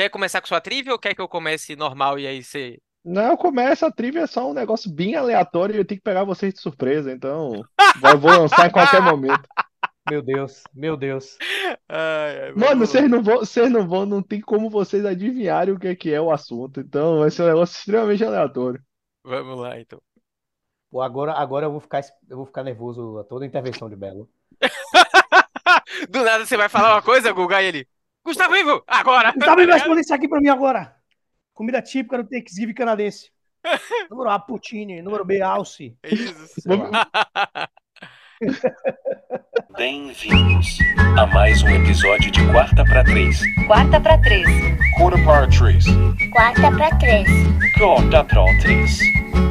Quer começar com sua trivia ou quer que eu comece normal e aí você. Não, começa a trivia é só um negócio bem aleatório e eu tenho que pegar vocês de surpresa, então eu vou lançar em qualquer momento. Meu Deus, meu Deus. Ai, ai, Mano, vocês não vão, vocês não vão, não tem como vocês adivinharem o que é que é o assunto, então vai ser um negócio extremamente aleatório. Vamos lá, então. Pô, agora, agora eu vou ficar, eu vou ficar nervoso a toda intervenção de Belo. Do nada você vai falar uma coisa, Guga, e ele. Gustavo Ivo, agora! Gustavo vai responder isso aqui pra mim agora. Comida típica do Thanksgiving canadense. Número A, poutine. Número B, alce. Isso. Bem-vindos a mais um episódio de Quarta para Três. Quarta pra três. Quarter para Três. Quarta pra três. Quarta para Três.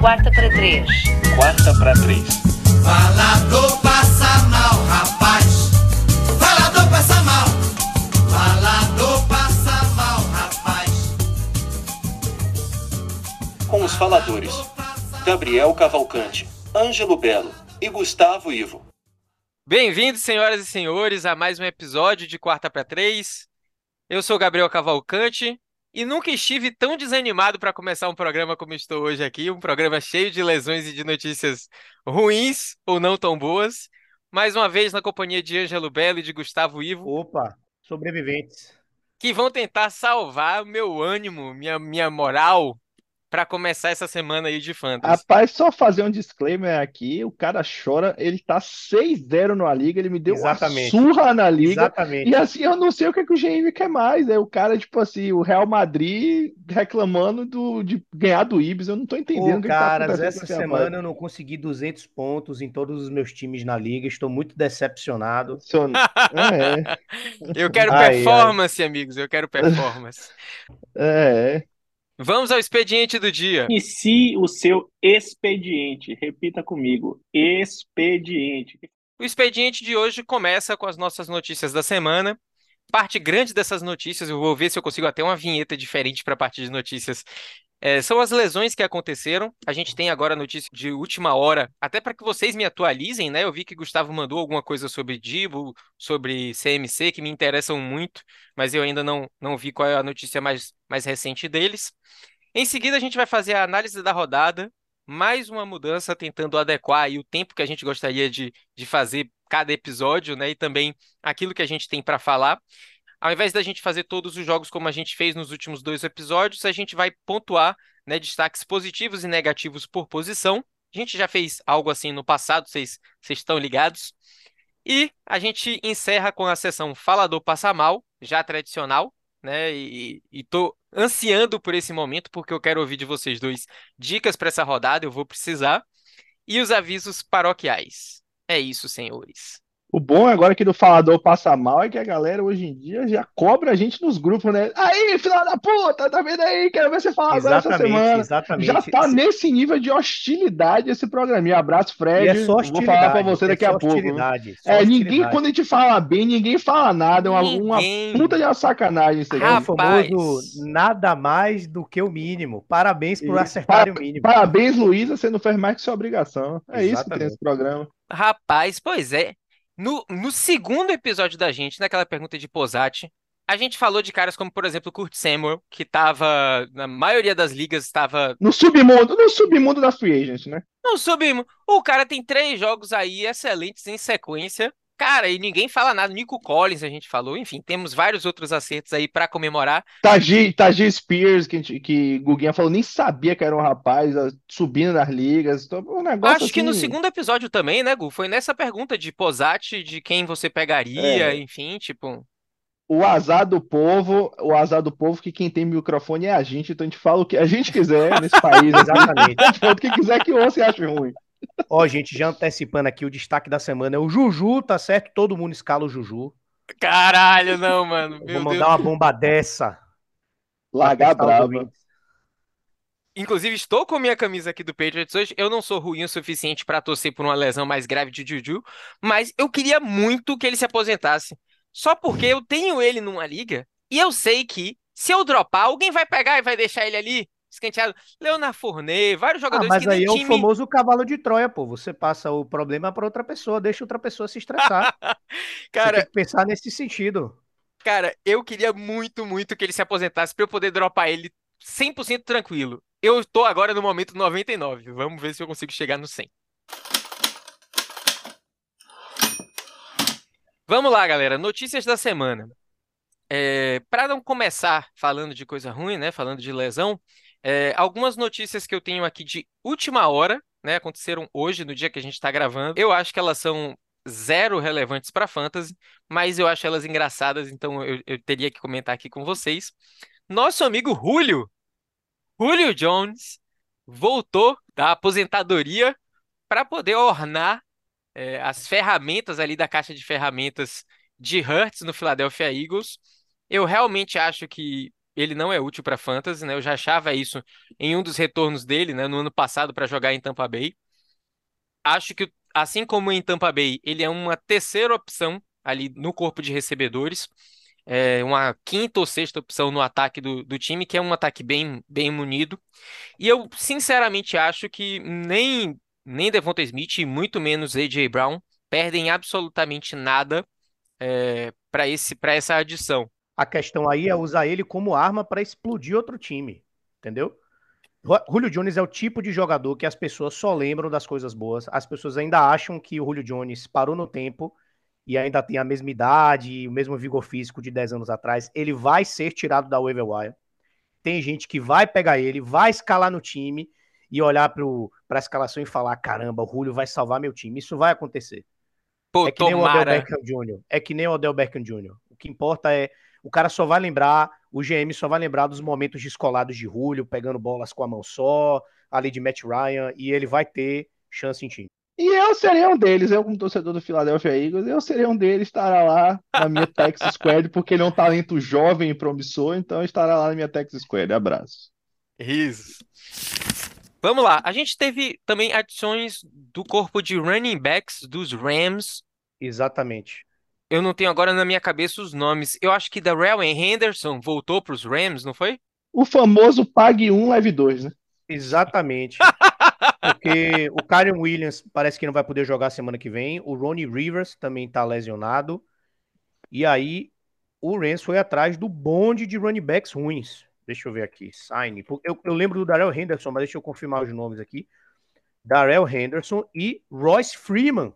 Quarta pra três. Quarta para Três. Falador passa mal, os faladores Gabriel Cavalcante, Ângelo Belo e Gustavo Ivo. Bem-vindos, senhoras e senhores, a mais um episódio de Quarta para Três. Eu sou Gabriel Cavalcante e nunca estive tão desanimado para começar um programa como estou hoje aqui, um programa cheio de lesões e de notícias ruins ou não tão boas. Mais uma vez na companhia de Ângelo Belo e de Gustavo Ivo, Opa, sobreviventes. que vão tentar salvar meu ânimo, minha, minha moral para começar essa semana aí de fantasy. Rapaz, só fazer um disclaimer aqui, o cara chora, ele tá 6-0 na liga, ele me deu uma Exatamente. surra na liga. Exatamente. E assim, eu não sei o que, é que o GM quer mais. É o cara, tipo assim, o Real Madrid reclamando do, de ganhar do Ibis. Eu não tô entendendo Pô, o que que tá essa semana rapaz. eu não consegui 200 pontos em todos os meus times na liga. Estou muito decepcionado. Seu- É, Eu quero Ai, ai. performance, amigos, eu quero performance. é. Vamos ao expediente do dia. Inicie o seu expediente. Repita comigo. Expediente. O expediente de hoje começa com as nossas notícias da semana. Parte grande dessas notícias, eu vou ver se eu consigo até uma vinheta diferente para a parte de notícias. É, são as lesões que aconteceram. A gente tem agora notícia de última hora, até para que vocês me atualizem, né? Eu vi que Gustavo mandou alguma coisa sobre Dibo, sobre CMC, que me interessam muito, mas eu ainda não, não vi qual é a notícia mais, mais recente deles. Em seguida, a gente vai fazer a análise da rodada, mais uma mudança tentando adequar o tempo que a gente gostaria de, de fazer cada episódio, né? E também aquilo que a gente tem para falar. Ao invés da gente fazer todos os jogos como a gente fez nos últimos dois episódios, a gente vai pontuar, né, destaques positivos e negativos por posição. A gente já fez algo assim no passado, vocês estão ligados. E a gente encerra com a sessão Falador Passa Mal, já tradicional, né? E, e tô ansiando por esse momento, porque eu quero ouvir de vocês dois dicas para essa rodada, eu vou precisar. E os avisos paroquiais. É isso, senhores. O bom agora que do falador passa mal é que a galera hoje em dia já cobra a gente nos grupos, né? Aí, filha da puta, tá vendo aí? Quero ver você falar agora essa Exatamente, semana. exatamente. Já tá nesse nível de hostilidade esse programinha. Abraço, E Fred. é só Vou hostilidade. falar pra você é daqui só a pouco. hostilidade, só É, ninguém, quando a gente fala bem, ninguém fala nada. É uma, uma puta de uma sacanagem isso aqui. É o Rapaz. famoso nada mais do que o mínimo. Parabéns por E acertarem o mínimo. Parabéns, Luísa, você não fez mais que sua obrigação. É isso que tem Exatamente. esse programa. Rapaz, pois é. No, no segundo episódio da gente, naquela pergunta de Posati, a gente falou de caras como, por exemplo, o Kurt Samuel, que tava, na maioria das ligas, estava No submundo, no submundo da Free Agent, né? Não subimos. O cara tem três jogos aí excelentes em sequência. Cara, e ninguém fala nada. Nico Collins, a gente falou. Enfim, temos vários outros acertos aí pra comemorar. Taji, Taji Spears, que, a gente- que Guguinha falou, nem sabia que era um rapaz ah, subindo nas ligas. Então, um negócio Acho que no assim- segundo episódio também, né, Gu? Foi nessa pergunta de Posati, de quem você pegaria, É. enfim, tipo. O azar do povo, o azar do povo que quem tem microfone é a gente, então a gente fala o que a gente quiser nesse país. Exatamente. O que quiser que ouça e ache ruim. Ó, gente, já antecipando aqui, o destaque da semana é o Juju, tá certo? Todo mundo escala o Juju. Caralho, não, mano. Vou Deus. mandar uma bomba dessa. Largar brava. Inclusive, estou com minha camisa aqui do Patriots hoje. Eu não sou ruim o suficiente para torcer por uma lesão mais grave de Juju, mas eu queria muito que ele se aposentasse. Só porque eu tenho ele numa liga e eu sei que se eu dropar, alguém vai pegar e vai deixar ele ali escanteado. Leonard Fournet, vários Ah, jogadores mas que aí é o time. famoso cavalo de Troia, pô. Você passa o problema pra outra pessoa, deixa outra pessoa se estressar. Você Cara, tem que pensar nesse sentido. Cara, eu queria muito, muito que ele se aposentasse pra eu poder dropar ele 100% tranquilo. Eu tô agora no momento 99. Vamos ver se eu consigo chegar no 100. Vamos lá, galera. Notícias da semana. É, para não começar falando de coisa ruim, né? Falando de lesão, é, algumas notícias que eu tenho aqui de última hora, né? Aconteceram hoje, no dia que a gente está gravando. Eu acho que elas são zero relevantes para fantasy, mas eu acho elas engraçadas, então eu, eu teria que comentar aqui com vocês. Nosso amigo Julio, Julio Jones, voltou da aposentadoria para poder ornar é, as ferramentas ali da caixa de ferramentas de Hurts no Philadelphia Eagles. Eu realmente acho que ele não é útil para fantasy, né? Eu já achava isso em um dos retornos dele, né, no ano passado para jogar em Tampa Bay. Acho que assim como em Tampa Bay, ele é uma terceira opção ali no corpo de recebedores. É uma quinta ou sexta opção no ataque do, do time, que é um ataque bem, bem munido. E eu, sinceramente, acho que nem, nem Devonta Smith e muito menos A.J. Brown perdem absolutamente nada é, para esse, para essa adição. A questão aí é usar ele como arma para explodir outro time, entendeu? Julio Jones é o tipo de jogador que as pessoas só lembram das coisas boas. As pessoas ainda acham que o Julio Jones parou no tempo e ainda tem a mesma idade, o mesmo vigor físico de 10 anos atrás. Ele vai ser tirado da waiver wire. Tem gente que vai pegar ele, vai escalar no time e olhar para a escalação e falar: caramba, o Julio vai salvar meu time. Isso vai acontecer. Pô, É que nem o Odell tomara. Beckham Jr. É que nem o Odell Beckham Jr. O que importa é o cara só vai lembrar, o GM só vai lembrar dos momentos descolados de Julio, pegando bolas com a mão só, ali de Matt Ryan, e ele vai ter chance em time. E eu serei um deles, eu como torcedor do Philadelphia Eagles, eu serei um deles, estará lá na minha Texas Squad, porque ele é um talento jovem e promissor, então estará lá na minha Texas Squad. Abraço. Risos. Vamos lá. A gente teve também adições do corpo de running backs dos Rams. Exatamente. Eu não tenho agora na minha cabeça os nomes. Eu acho que Darrell Henderson voltou para os Rams, não foi? O famoso pague um, leve dois, né? Exatamente. Porque o Kyron Williams parece que não vai poder jogar semana que vem. O Ronnie Rivers também tá lesionado. E aí, o Rams foi atrás do bonde de running backs ruins. Deixa eu ver aqui. Sign. Eu, eu lembro do Darrell Henderson, mas deixa eu confirmar os nomes aqui. Darrell Henderson e Royce Freeman,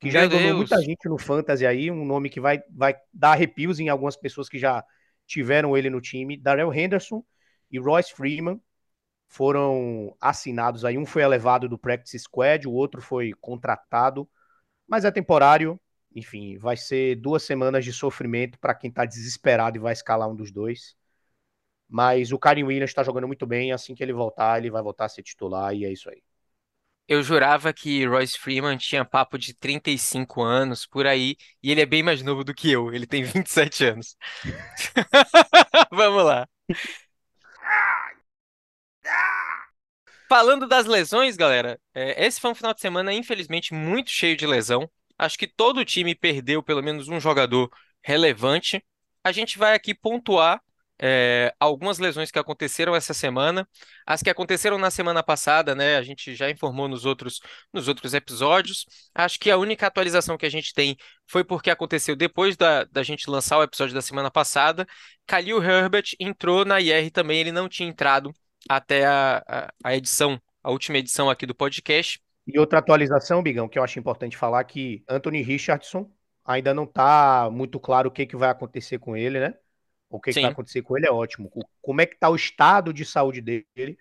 que já enganou muita gente no Fantasy aí. Um nome que vai, vai dar arrepios em algumas pessoas que já tiveram ele no time. Darrell Henderson e Royce Freeman foram assinados aí. Um foi elevado do Practice Squad, o outro foi contratado, mas é temporário. Enfim, vai ser duas semanas de sofrimento para quem tá desesperado e vai escalar um dos dois. Mas o Karen Williams está jogando muito bem. Assim que ele voltar, ele vai voltar a ser titular e é isso aí. Eu jurava que Royce Freeman tinha papo de 35 anos por aí, e ele é bem mais novo do que eu. Ele tem 27 anos. Vamos lá. Falando das lesões, galera, é, esse foi um final de semana, infelizmente, muito cheio de lesão. Acho que todo time perdeu pelo menos um jogador relevante. A gente vai aqui pontuar é, algumas lesões que aconteceram essa semana. As que aconteceram na semana passada, né? A gente já informou nos outros, nos outros episódios. Acho que a única atualização que a gente tem foi porque aconteceu depois da, da gente lançar o episódio da semana passada. Khalil Herbert entrou na IR também, ele não tinha entrado até a, a, a edição, a última edição aqui do podcast. E outra atualização, Bigão, que eu acho importante falar que Anthony Richardson ainda não tá muito claro o que, que vai acontecer com ele, né? O que, vai acontecer com ele é ótimo. Como é que tá o estado de saúde dele,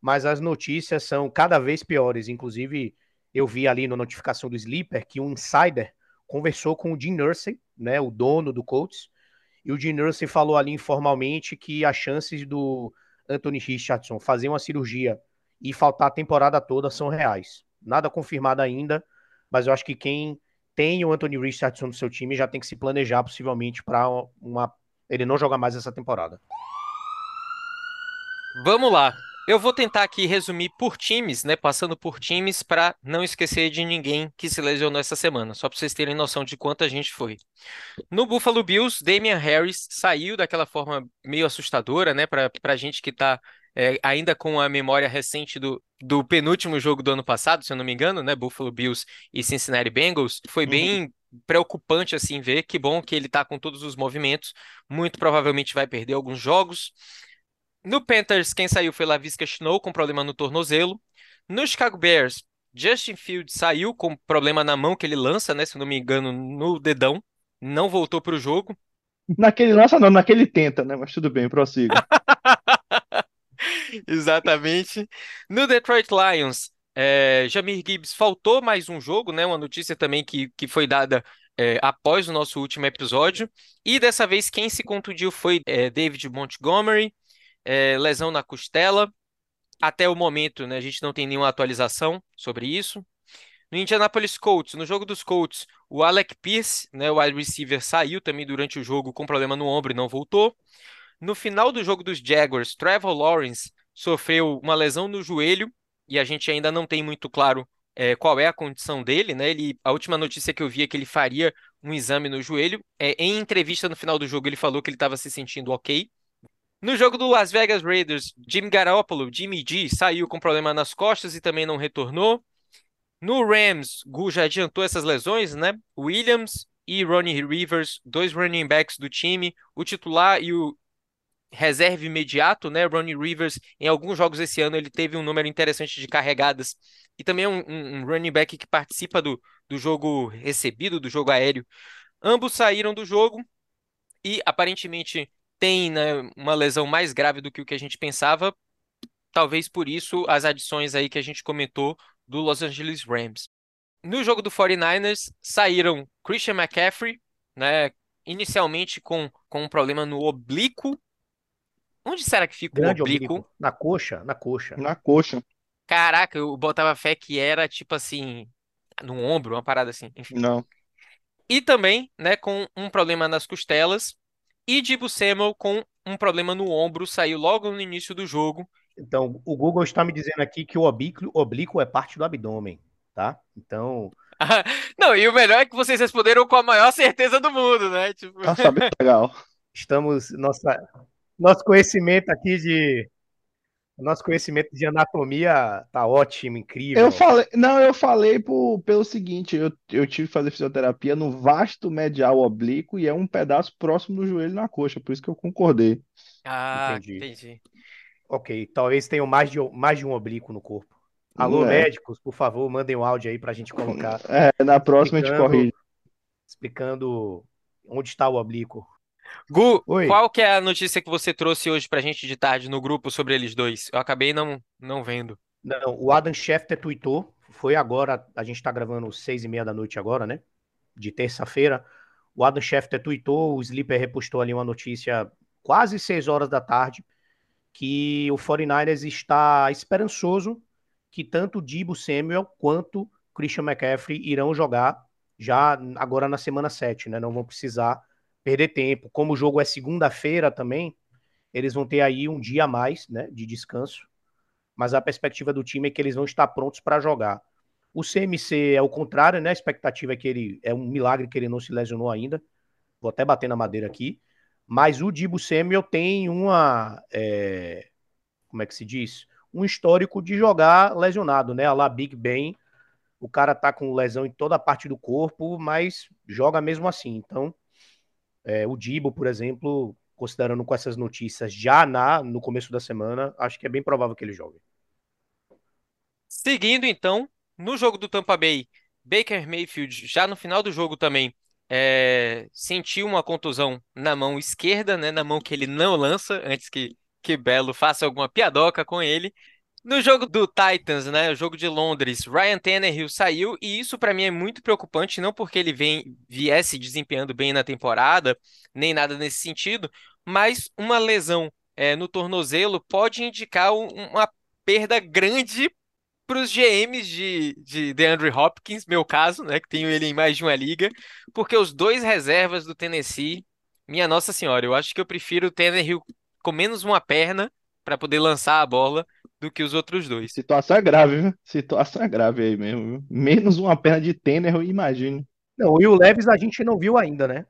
mas as notícias são cada vez piores. Inclusive, eu vi ali na notificação do Sleeper que um insider conversou com o Jim Nursey, né, o dono do Colts, e o Jim Nursey falou ali informalmente que as chances do Anthony Richardson fazer uma cirurgia e faltar a temporada toda são reais. Nada confirmado ainda, mas eu acho que quem tem o Anthony Richardson no seu time já tem que se planejar possivelmente para uma ele não jogar mais essa temporada. Vamos lá. Eu vou tentar aqui resumir por times, né? Passando por times para não esquecer de ninguém que se lesionou essa semana, só para vocês terem noção de quanta gente foi. No Buffalo Bills, Damian Harris saiu daquela forma meio assustadora, né? Para a gente que está ainda com a memória recente do, do penúltimo jogo do ano passado, se eu não me engano, né? Buffalo Bills e Cincinnati Bengals. Foi Uhum. bem preocupante assim ver. Que bom que ele tá com todos os movimentos. Muito provavelmente vai perder alguns jogos. No Panthers, quem saiu foi Lavisca Snow com problema no tornozelo. No Chicago Bears, Justin Fields saiu com problema na mão que ele lança, né? Se não me engano, no dedão. Não voltou para o jogo. Naquele lança não, naquele tenta, né? Mas tudo bem, prossiga. Exatamente. No Detroit Lions, é, Jamir Gibbs faltou mais um jogo, né? Uma notícia também que, que foi dada é, após o nosso último episódio. E dessa vez quem se contundiu foi é, David Montgomery, é, lesão na costela. Até o momento, né, a gente não tem nenhuma atualização sobre isso. No Indianapolis Colts, no jogo dos Colts, o Alec Pierce, né, o wide receiver, saiu também durante o jogo com problema no ombro e não voltou. No final do jogo dos Jaguars, Trevor Lawrence sofreu uma lesão no joelho e a gente ainda não tem muito claro é, qual é a condição dele, né? Ele, a última notícia que eu vi é que ele faria um exame no joelho. É, em entrevista no final do jogo, ele falou que ele estava se sentindo ok. No jogo do Las Vegas Raiders, Jimmy Garoppolo, Jimmy G, saiu com problema nas costas e também não retornou. No Rams, Gu já adiantou essas lesões, né? Williams e Ronnie Rivers, dois running backs do time, o titular e o reserva imediato, né? Ronnie Rivers, em alguns jogos esse ano, ele teve um número interessante de carregadas e também é um, um, um running back que participa do, do jogo recebido, do jogo aéreo. Ambos saíram do jogo e aparentemente tem né, uma lesão mais grave do que o que a gente pensava. Talvez por isso as adições aí que a gente comentou do Los Angeles Rams. No jogo do 49ers saíram Christian McCaffrey, né, inicialmente com, com um problema no oblíquo. Onde será que fica Grande o oblíquo? oblíquo. Na coxa, na coxa. Na coxa. Caraca, eu botava fé que era tipo assim, no ombro, uma parada assim, enfim. Não. E também, né, com um problema nas costelas. E Dibu Samuel com um problema no ombro, saiu logo no início do jogo. Então, o Google está me dizendo aqui que o oblíquo, oblíquo é parte do abdômen, tá? Então, Não, e o melhor é que vocês responderam com a maior certeza do mundo, né? Tipo, Tá sabendo legal. estamos nossa nosso conhecimento aqui de nosso conhecimento de anatomia tá ótimo, incrível. Eu falei, não, eu falei por, pelo seguinte, eu, eu tive que fazer fisioterapia no vasto medial oblíquo e é um pedaço próximo do joelho na coxa, por isso que eu concordei. Ah, Entendi. entendi. Ok, talvez tenham mais de, mais de um oblíquo no corpo. Alô, É. médicos, por favor, mandem um áudio aí pra gente colocar É, na próxima a gente Explicando. corrige. explicando onde está o oblíquo. Gu, Oi. qual que é a notícia que você trouxe hoje pra gente de tarde no grupo sobre eles dois? Eu acabei não, não vendo. Não, o Adam Schefter tweetou, foi agora, a gente tá gravando seis e meia da noite agora, né? De terça-feira. O Adam Schefter tweetou, o Sleeper repostou ali uma notícia quase seis horas da tarde, que o 49ers está esperançoso que tanto Dibo Samuel quanto Christian McCaffrey irão jogar já agora na semana 7, né? Não vão precisar perder tempo. Como o jogo é segunda-feira também, eles vão ter aí um dia a mais, né, de descanso mas a perspectiva do time é que eles vão estar prontos para jogar. O CMC é o contrário, né? A expectativa é que ele é um milagre que ele não se lesionou ainda. Vou até bater na madeira aqui. Mas o Dibu Samuel tem uma. é, como é que se diz? Um histórico de jogar lesionado, né? A lá Big Ben. O cara tá com lesão em toda a parte do corpo, mas joga mesmo assim. Então, é, o Dibo, por exemplo, considerando com essas notícias já na, no começo da semana, acho que é bem provável que ele jogue. Seguindo então, no jogo do Tampa Bay, Baker Mayfield, já no final do jogo também, é, sentiu uma contusão na mão esquerda, né, na mão que ele não lança, antes que, que Belo faça alguma piadoca com ele. No jogo do Titans, né, o jogo de Londres, Ryan Tannehill saiu e isso para mim é muito preocupante, não porque ele vem viesse desempenhando bem na temporada, nem nada nesse sentido, mas uma lesão é, no tornozelo pode indicar um- uma perda grande para os GMs de, de DeAndre Hopkins, meu caso, né, que tenho ele em mais de uma liga, porque os dois reservas do Tennessee, minha Nossa Senhora, eu acho que eu prefiro o Tannehill com menos uma perna para poder lançar a bola do que os outros dois. Situação é grave, viu? Situação é grave aí mesmo, viu? Menos uma perna de Tanner, eu imagino. Não, o Will Levis a gente não viu ainda, né?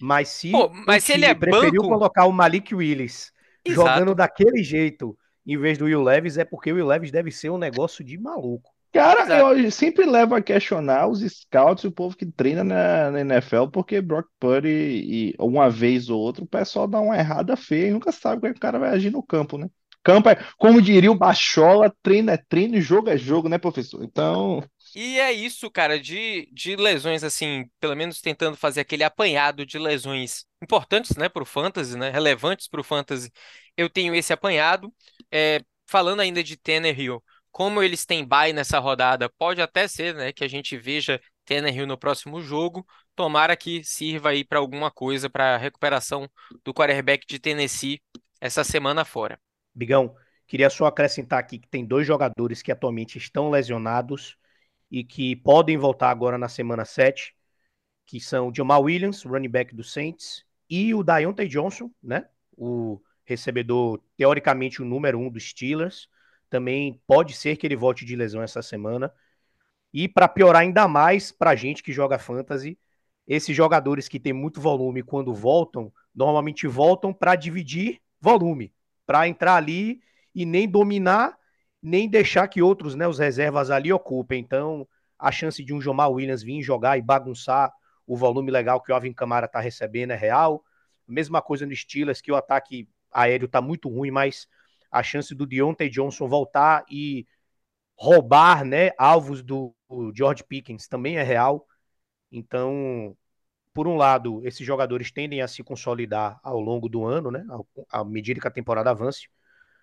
Mas se Pô, o mas se ele é preferiu banco- colocar o Malik Willis Exato. jogando daquele jeito em vez do Will Levis, é porque o Will Levis deve ser um negócio de maluco. Cara, Exato. eu sempre levo a questionar os scouts e o povo que treina na, na NFL, porque Brock Purdy, e uma vez ou outra, o pessoal dá uma errada feia e nunca sabe como é que o cara vai agir no campo, né? Campo é, como diria o Bachola, treino é treino e jogo é jogo, né, professor? Então, E é isso, cara, de, de lesões, assim, pelo menos tentando fazer aquele apanhado de lesões importantes, né, pro Fantasy, né, relevantes pro Fantasy. Eu tenho esse apanhado. É, falando ainda de Tannehill, como eles têm bye nessa rodada, pode até ser, né, que a gente veja Tannehill no próximo jogo. Tomara que sirva aí para alguma coisa, para recuperação do quarterback de Tennessee essa semana fora. Bigão, queria só acrescentar aqui que tem dois jogadores que atualmente estão lesionados e que podem voltar agora na semana 7, que são o Jamal Williams, running back do Saints, e o Deontay Johnson, né? O recebedor, teoricamente, o número um dos Steelers. Também pode ser que ele volte de lesão essa semana. E para piorar ainda mais para gente que joga fantasy, esses jogadores que têm muito volume quando voltam, normalmente voltam para dividir volume, para entrar ali e nem dominar, nem deixar que outros, né, os reservas ali ocupem. Então, a chance de um Jamal Williams vir jogar e bagunçar o volume legal que o Alvin Kamara tá recebendo é real. Mesma coisa no Steelers, que o ataque aéreo tá muito ruim, mas a chance do Deontay Johnson voltar e roubar, né, alvos do do George Pickens também é real. Então, por um lado, esses jogadores tendem a se consolidar ao longo do ano, né, à medida que a temporada avance.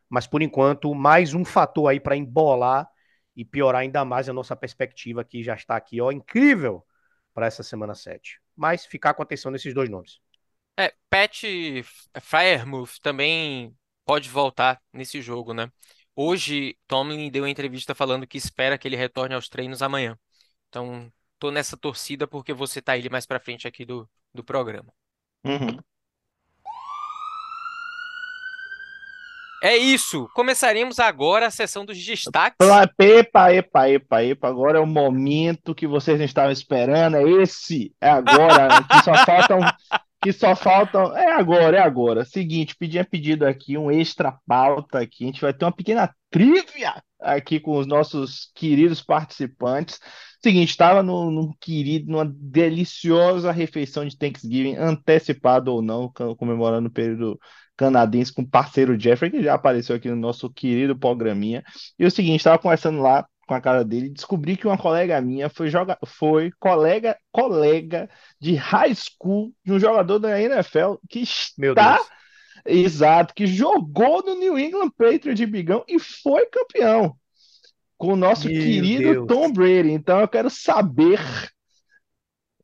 Mas por enquanto, mais um fator aí para embolar e piorar ainda mais a nossa perspectiva que já está aqui, ó, incrível para essa semana 7. Mas ficar com atenção nesses dois nomes. É, Pat Freiermuth também pode voltar nesse jogo, né? Hoje, Tomlin deu uma entrevista falando que espera que ele retorne aos treinos amanhã. Então, tô nessa torcida porque você tá ele mais pra frente aqui do, do programa. uhum. É isso! Começaremos agora a sessão dos destaques. Epa, epa, epa, epa. Agora é o momento que vocês não estavam esperando. É esse, é agora. Que só faltam, que só faltam. É agora, é agora. Seguinte, pedi pedido aqui um extra pauta aqui. A gente vai ter uma pequena trivia aqui com os nossos queridos participantes. Seguinte, estava num querido, numa deliciosa refeição de Thanksgiving, antecipado ou não, co- comemorando o período canadense com o parceiro Jeffrey, que já apareceu aqui no nosso querido programinha. E o seguinte, estava conversando lá com a cara dele, descobri que uma colega minha foi joga foi colega colega de high school de um jogador da NFL que Meu está Deus. exato, que jogou no New England Patriots de Bigão e foi campeão com o nosso Meu querido Deus. Tom Brady. Então eu quero saber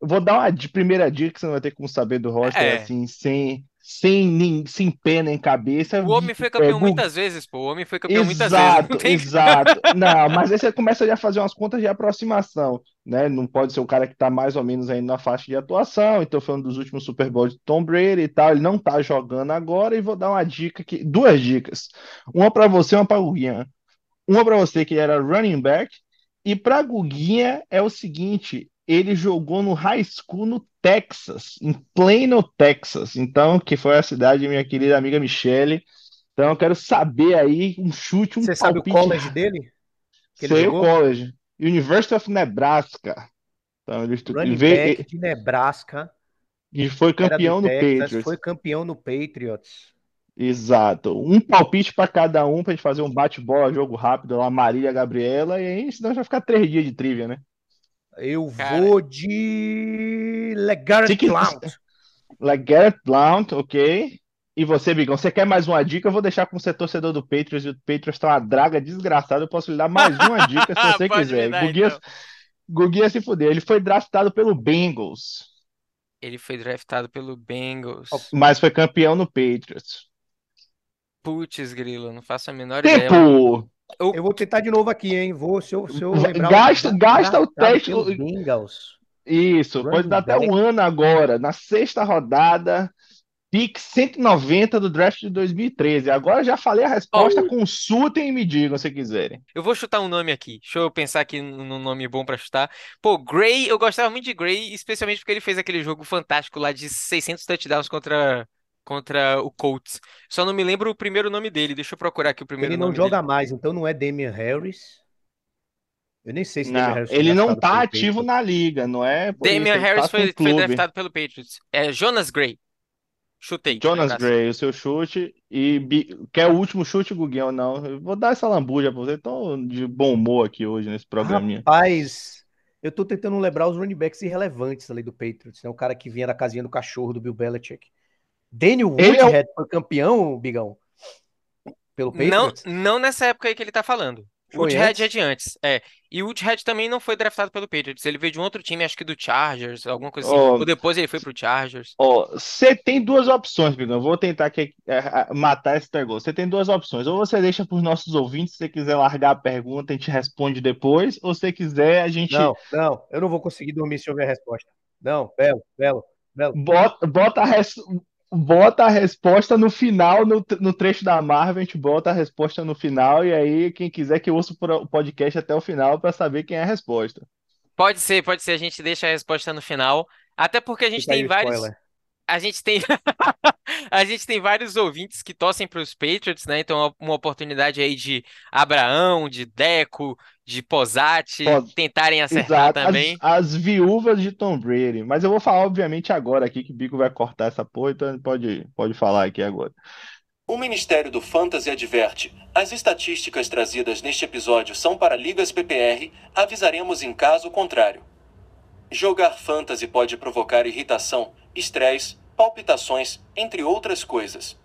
vou dar uma primeira dica que você não vai ter como saber do roster É. assim, sem, sem, nem, sem pé nem cabeça. O homem foi É, campeão Gu- muitas vezes, pô. O homem foi campeão muitas vezes. Exato, Não tem... exato. Não, mas aí você começa a fazer umas contas de aproximação, né? Não pode ser o cara que tá mais ou menos aí na faixa de atuação. Então, falando dos últimos Super Bowls de Tom Brady e tal, ele não tá jogando agora e vou dar uma dica aqui, duas dicas. Uma para você, uma para Guguinha. Uma para você que era running back e para Guguinha é o seguinte, ele jogou no high school no Texas, em Plano, Texas. Então, que foi a cidade de minha querida amiga Michele. Então, eu quero saber aí um chute, um Você sabe o college dele? Que ele Sei o college. University of Nebraska. Então, ele, Running veio- de Nebraska. e foi campeão no Texas, Patriots. foi campeão no Patriots. Exato. Um palpite para cada um, pra gente fazer um bate-bola, jogo rápido lá, Marília, Gabriela, e aí senão já ficar três dias de trivia, né? Eu Cara. vou de Legarrette que- Blount. Like Garrett Blount, ok. E você, Bigão, você quer mais uma dica? Eu vou deixar com você torcedor do Patriots, e o Patriots tá uma draga desgraçada, eu posso lhe dar mais uma dica se você quiser. dar, Guguinha, então. Guguinha se fuder, ele foi draftado pelo Bengals, Ele foi draftado pelo Bengals. mas foi campeão no Patriots. Putz, grilo, não faço a menor ideia. Tempo! Eu vou tentar de novo aqui, hein? Vou, se eu, se eu lembrar. gasta- gasta o Draftado teste- Bengals. Isso, Running pode dar até back. um ano agora, na sexta rodada, pick 190 do draft de 2013. Agora já falei a resposta, Oh. consultem e me digam se quiserem. Eu vou chutar um nome aqui. Deixa eu pensar aqui num nome bom pra chutar. Pô, Gray, eu gostava muito de Gray, especialmente porque ele fez aquele jogo fantástico lá de 600 touchdowns contra, contra o Colts. Só não me lembro o primeiro nome dele. Deixa eu procurar aqui o primeiro Ele não nome joga dele. mais, então não é Damian Harris. Eu nem sei se Não, Damian Harris ele não tá ativo Patriots. na liga, não é? Damian isso, ele Harris tá foi, foi draftado pelo Patriots. É Jonas Gray. Chutei. Jonas. Gray, o seu chute. E Bi- quer o último chute, Guguinho, não? Eu vou dar essa lambuja pra você. Tô de bom humor aqui hoje nesse programinha. Rapaz, eu tô tentando lembrar os running backs irrelevantes ali do Patriots, né? O cara que vinha da casinha do cachorro do Bill Belichick. Daniel é Woodhead foi campeão, Bigão? Pelo Não, Patriots? não nessa época aí que ele tá falando. Foi Woodhead antes? é de antes. É. E o Woodhead também não foi draftado pelo Patriots. Ele veio de um outro time, acho que do Chargers, alguma coisa assim. Ó. Ou depois ele foi pro Chargers. Ó, você tem duas opções, Bigão. Eu Vou tentar aqui, é, matar esse negócio. Você tem duas opções. Ou você deixa para os nossos ouvintes, se você quiser largar a pergunta, a gente responde depois. Ou se você quiser, a gente Não, não, eu não vou conseguir dormir se eu ver a resposta. Não, Belo, Belo, Belo. bota, bota, a res- bota a resposta no final, no, no trecho da Marvel, a gente bota a resposta no final. E aí, quem quiser que ouça o podcast até o final para saber quem é a resposta. Pode ser, pode ser. A gente deixa a resposta no final. Até porque a gente Fica tem vários. spoiler. A gente tem. A gente tem vários ouvintes que torcem para os Patriots, né? Então, uma oportunidade aí de Abraão, de Deco, de Posati Pode- tentarem acertar Exato, as, também. as viúvas de Tom Brady. Mas eu vou falar, obviamente, agora aqui, que o Bico vai cortar essa porra, então pode, pode falar aqui agora. O Ministério do Fantasy adverte: as estatísticas trazidas neste episódio são para ligas PPR, avisaremos em caso contrário. Jogar fantasy pode provocar irritação, estresse, palpitações, entre outras coisas.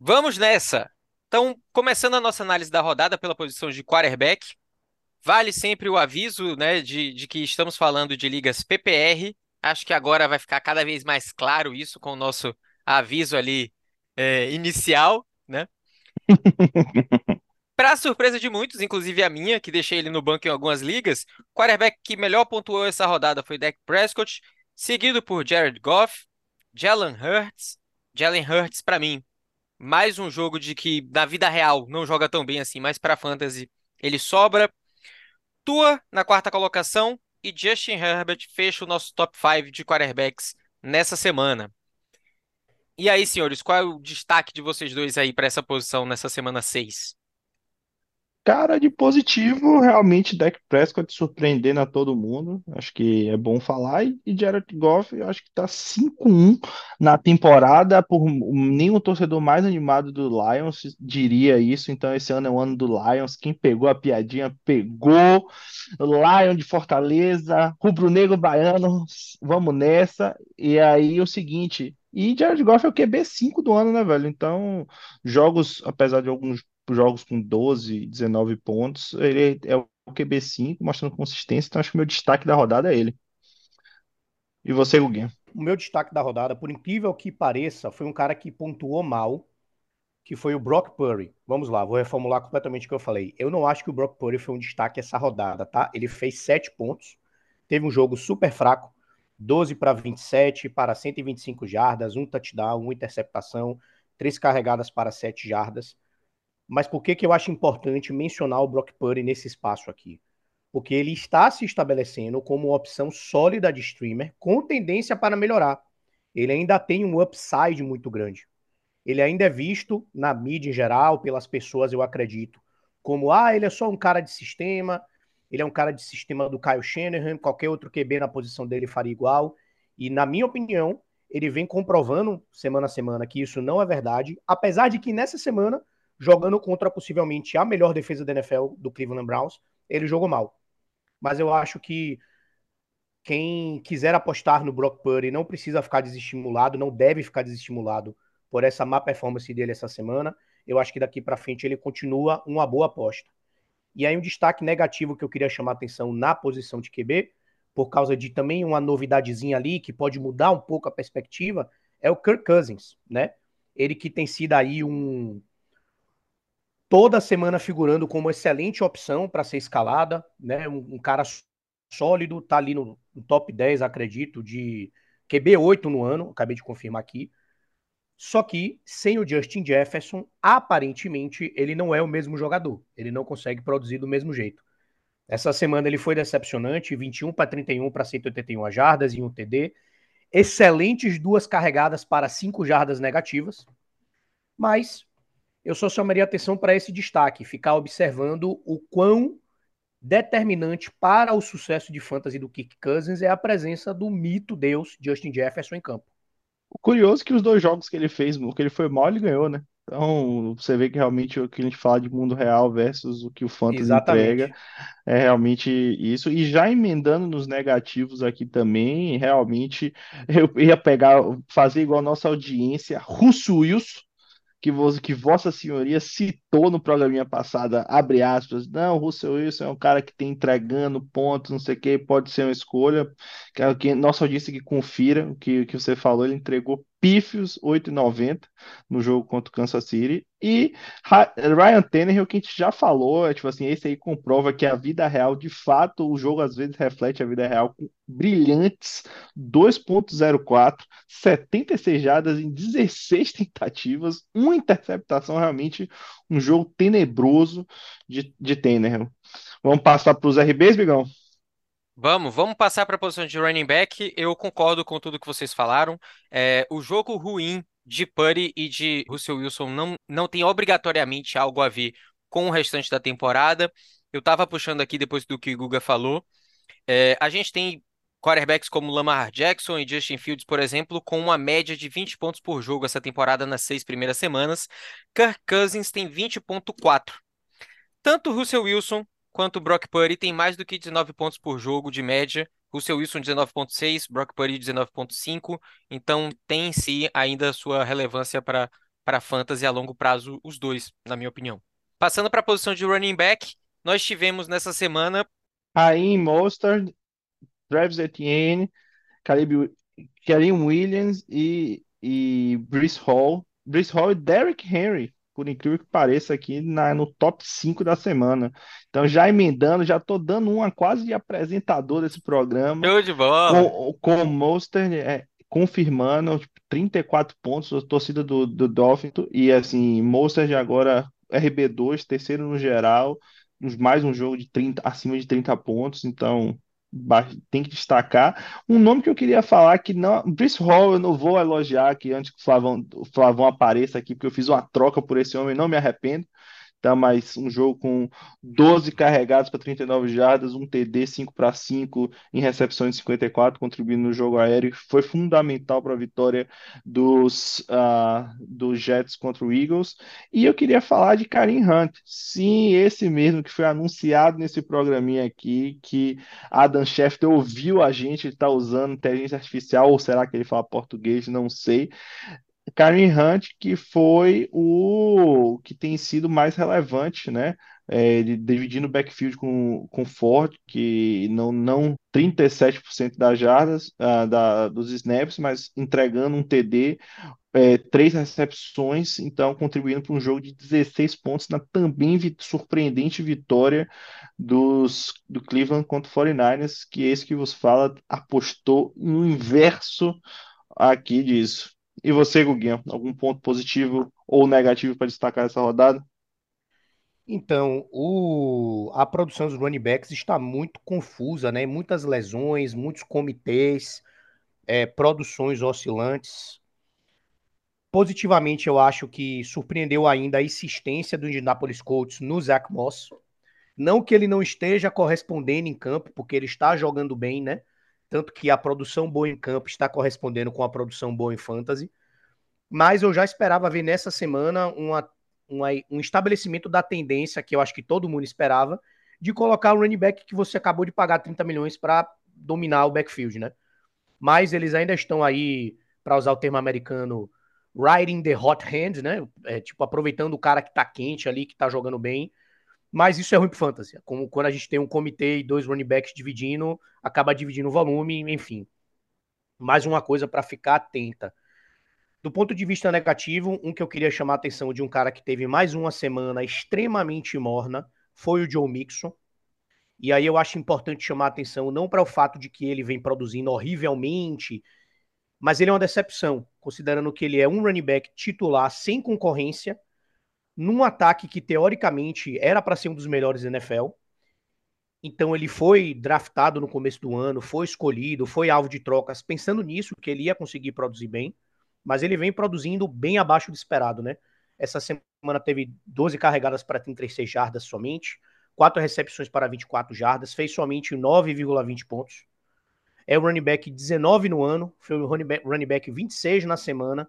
Vamos nessa! Então, começando a nossa análise da rodada pela posição de quarterback, vale sempre o aviso, né, de, de que estamos falando de ligas PPR. Acho que agora vai ficar cada vez mais claro isso com o nosso aviso ali é, inicial, né? Para surpresa de muitos, inclusive a minha, que deixei ele no banco em algumas ligas, o quarterback que melhor pontuou essa rodada foi Dak Prescott, seguido por Jared Goff, Jalen Hurts. Jalen Hurts, para mim, mais um jogo de que na vida real não joga tão bem assim, mas para fantasy ele sobra. Tua na quarta colocação e Justin Herbert fecha o nosso top 5 de quarterbacks nessa semana. E aí, senhores, qual é o destaque de vocês dois aí para essa posição nessa semana 6? Cara, de positivo, realmente, Dak Prescott surpreendendo a todo mundo. Acho que é bom falar. E Jared Goff, eu acho que tá 5-1 na temporada. Por nenhum torcedor mais animado do Lions diria isso. Então, esse ano é o ano do Lions. Quem pegou a piadinha, pegou. Lion de Fortaleza, rubro-negro baiano, vamos nessa. E aí, o seguinte. E Jared Goff é o QB5 do ano, né, velho? Então, jogos, apesar de alguns jogos com 12, 19 pontos, ele é o QB5, mostrando consistência, então acho que o meu destaque da rodada é ele. E você, Guguinho? O meu destaque da rodada, por incrível que pareça, foi um cara que pontuou mal, que foi o Brock Purdy. Vamos lá, vou reformular completamente o que eu falei. Eu não acho que o Brock Purdy foi um destaque essa rodada, tá? Ele fez 7 pontos, teve um jogo super fraco, 12 para 27, para 125 jardas, um touchdown, uma interceptação, três carregadas para 7 jardas. Mas por que, que eu acho importante mencionar o Brock Purdy nesse espaço aqui? Porque ele está se estabelecendo como uma opção sólida de streamer, com tendência para melhorar. Ele ainda tem um upside muito grande. Ele ainda é visto na mídia em geral, pelas pessoas, eu acredito, como, ah, ele é só um cara de sistema, ele é um cara de sistema do Kyle Shanahan, qualquer outro QB na posição dele faria igual. E, na minha opinião, ele vem comprovando semana a semana que isso não é verdade, apesar de que nessa semana jogando contra possivelmente a melhor defesa da NFL do Cleveland Browns, ele jogou mal. Mas eu acho que quem quiser apostar no Brock Purdy não precisa ficar desestimulado, não deve ficar desestimulado por essa má performance dele essa semana. Eu acho que daqui para frente ele continua uma boa aposta. E aí um destaque negativo que eu queria chamar a atenção na posição de QB, por causa de também uma novidadezinha ali que pode mudar um pouco a perspectiva, é o Kirk Cousins, né? Ele que tem sido aí um toda semana figurando como excelente opção para ser escalada, né? Um, um, cara sólido, tá ali no, no, top 10, acredito, de QB8 no ano, acabei de confirmar aqui. Só que sem o Justin Jefferson, aparentemente ele não é o mesmo jogador. Ele não consegue produzir do mesmo jeito. Essa semana ele foi decepcionante, 21 para 31 para 181 jardas e um TD. Excelentes duas carregadas para 5 jardas negativas. Mas eu só chamaria atenção para esse destaque, ficar observando o quão determinante para o sucesso de fantasy do Kirk Cousins é a presença do mito Deus Justin Jefferson em campo. O curioso é que os dois jogos que ele fez, o que ele foi mal, ele ganhou, né? Então, você vê que realmente o que a gente fala de mundo real versus o que o Fantasy Exatamente. entrega é realmente isso. E já emendando nos negativos aqui também, realmente eu ia pegar, fazer igual a nossa audiência, Russo Wilson, que, vo- que Vossa Senhoria citou no programinha passada, abre aspas, não, Russell Wilson é um cara que tem entregando pontos, não sei o que, pode ser uma escolha. Que, que nossa audiência que confira o que, que você falou, ele entregou pífios 8,90 no jogo contra o Kansas City. E Ryan Tannehill, que a gente já falou, é tipo assim, esse aí comprova que a vida real, de fato, o jogo às vezes reflete a vida real com brilhantes 2.04, 76 jardas em 16 tentativas, uma interceptação, realmente um jogo tenebroso de, de Tannehill. Vamos passar para os RBs, Bigão? Vamos, vamos passar para a posição de running back. Eu concordo com tudo que vocês falaram. É, o jogo ruim de Purdy e de Russell Wilson não, não tem obrigatoriamente algo a ver com o restante da temporada. Eu estava puxando aqui depois do que o Guga falou. É, a gente tem quarterbacks como Lamar Jackson e Justin Fields, por exemplo, com uma média de 20 pontos por jogo essa temporada nas seis primeiras semanas. Kirk Cousins tem 20.4. Tanto Russell Wilson quanto Brock Purdy tem mais do que 19 pontos por jogo de média. Russell Wilson 19.6, Brock Purdy 19.5. Então tem em si ainda sua relevância para para fantasy a longo prazo os dois, na minha opinião. Passando para a posição de running back, nós tivemos nessa semana Raheem Mostert, Travis Etienne, Caleb, Williams e, e Brees Hall. Brees Hall e Derrick Henry, por incrível que pareça, aqui na, no top 5 da semana. Então, já emendando, já tô dando uma quase de apresentador desse programa. show de bola. Com, com o Mostert é, confirmando tipo, 34 pontos, a torcida do, do Dolphins. E assim, Mostert agora RB2, terceiro no geral, mais um jogo de 30, acima de 30 pontos. Então, tem que destacar. Um nome que eu queria falar que não. Brice Hall, eu não vou elogiar aqui antes que o Flavão, o Flavão apareça aqui, porque eu fiz uma troca por esse homem, não me arrependo. Tá, mas um jogo com 12 carregados para 39 jardas, um TD 5 para 5 em recepções de 54, contribuindo no jogo aéreo, foi fundamental para a vitória dos, ah, dos Jets contra o Eagles. E eu queria falar de Karim Hunt, sim, esse mesmo que foi anunciado nesse programinha aqui, que Adam Schefter ouviu a gente, ele está usando inteligência artificial, ou será que ele fala português? Não sei. Kareem Hunt, que foi o que tem sido mais relevante, né? É, dividindo o backfield com, com Ford, que não, não 37% das jardas, ah, da, dos snaps, mas entregando um TD, é, três recepções, então contribuindo para um jogo de 16 pontos na também vi- surpreendente vitória dos, do Cleveland contra o 49ers, que esse que vos fala apostou no inverso aqui disso. E você, Guguinha, algum ponto positivo ou negativo para destacar essa rodada? Então, o, a produção dos running backs está muito confusa, né? Muitas lesões, muitos comitês, é, produções oscilantes. Positivamente, eu acho que surpreendeu ainda a insistência do Indianapolis Colts no Zach Moss. Não que ele não esteja correspondendo em campo, porque ele está jogando bem, né? Tanto que a produção boa em campo está correspondendo com a produção boa em fantasy. Mas eu já esperava ver nessa semana uma, uma- um estabelecimento da tendência que eu acho que todo mundo esperava, de colocar o running back que você acabou de pagar 30 milhões para dominar o backfield, né? Mas eles ainda estão aí, para usar o termo americano, riding the hot hand, né? É, tipo, aproveitando o cara que tá quente ali, que tá jogando bem. Mas isso é ruim pro fantasy. Como quando a gente tem um comitê e dois running backs dividindo, acaba dividindo o volume, enfim. Mais uma coisa para ficar atenta. Do ponto de vista negativo, um que eu queria chamar a atenção de um cara que teve mais uma semana extremamente morna foi o Joe Mixon. E aí eu acho importante chamar a atenção não para o fato de que ele vem produzindo horrivelmente, mas ele é uma decepção, considerando que ele é um running back titular sem concorrência, num ataque que teoricamente era para ser um dos melhores da NFL. Então ele foi draftado no começo do ano, foi escolhido, foi alvo de trocas, pensando nisso, que ele ia conseguir produzir bem, mas ele vem produzindo bem abaixo do esperado, né? Essa semana teve 12 carregadas para 36 jardas somente, quatro recepções para 24 jardas, fez somente 9,20 pontos. É o running back 19 no ano, foi o running back, running back 26 na semana.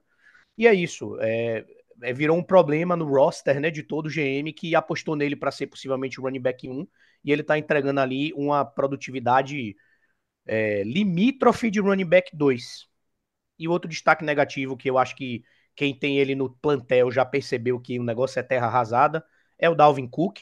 E é isso. É, é, virou um problema no roster né, de todo o GM que apostou nele para ser possivelmente o running back 1. E ele está entregando ali uma produtividade é, limítrofe de running back 2. E outro destaque negativo que eu acho que quem tem ele no plantel já percebeu que o negócio é terra arrasada é o Dalvin Cook,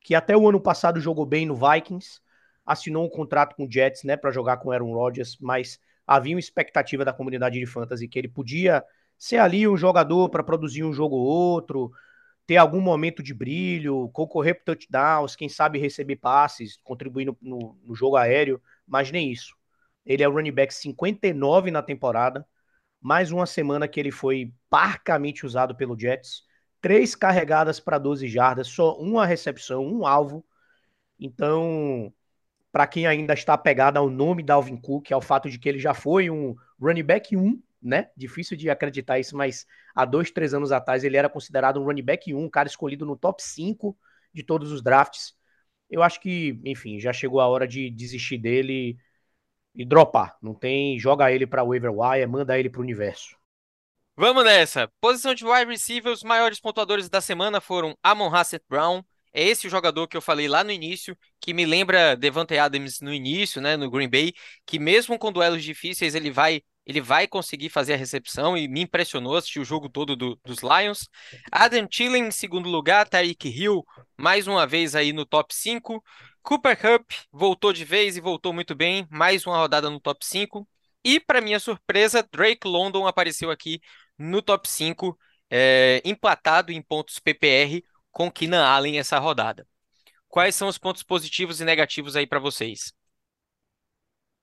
que até o ano passado jogou bem no Vikings, assinou um contrato com o Jets, né, para jogar com Aaron Rodgers, mas havia uma expectativa da comunidade de fantasy que ele podia ser ali um jogador para produzir um jogo ou outro, ter algum momento de brilho, concorrer para touchdowns, quem sabe receber passes, contribuir no, no, no, jogo aéreo, mas nem isso. Ele é o running back 59 na temporada, mais uma semana que ele foi parcamente usado pelo Jets, três carregadas para 12 jardas, só uma recepção, um alvo. Então, para quem ainda está apegado ao nome da Alvin Cook, ao fato de que ele já foi um running back 1 né? Difícil de acreditar isso, mas há dois, três anos atrás ele era considerado um running back 1, um cara escolhido no top 5 de todos os drafts. Eu acho que, enfim, já chegou a hora de desistir dele e dropar. Não tem, joga ele para waiver wire, manda ele para o universo. Vamos nessa. Posição de wide receiver, os maiores pontuadores da semana foram Amon Hassett Brown, é esse o jogador que eu falei lá no início, que me lembra Devante Adams no início, né, no Green Bay, que mesmo com duelos difíceis ele vai ele vai conseguir fazer a recepção e me impressionou assistir o jogo todo do, dos Lions. Adam Thielen em segundo lugar, Tyreek Hill mais uma vez aí no top 5. Cooper Cup voltou de vez e voltou muito bem, mais uma rodada no top 5. E para minha surpresa, Drake London apareceu aqui no top 5, é, empatado em pontos PPR com Keenan Allen essa rodada. Quais são os pontos positivos e negativos aí para vocês?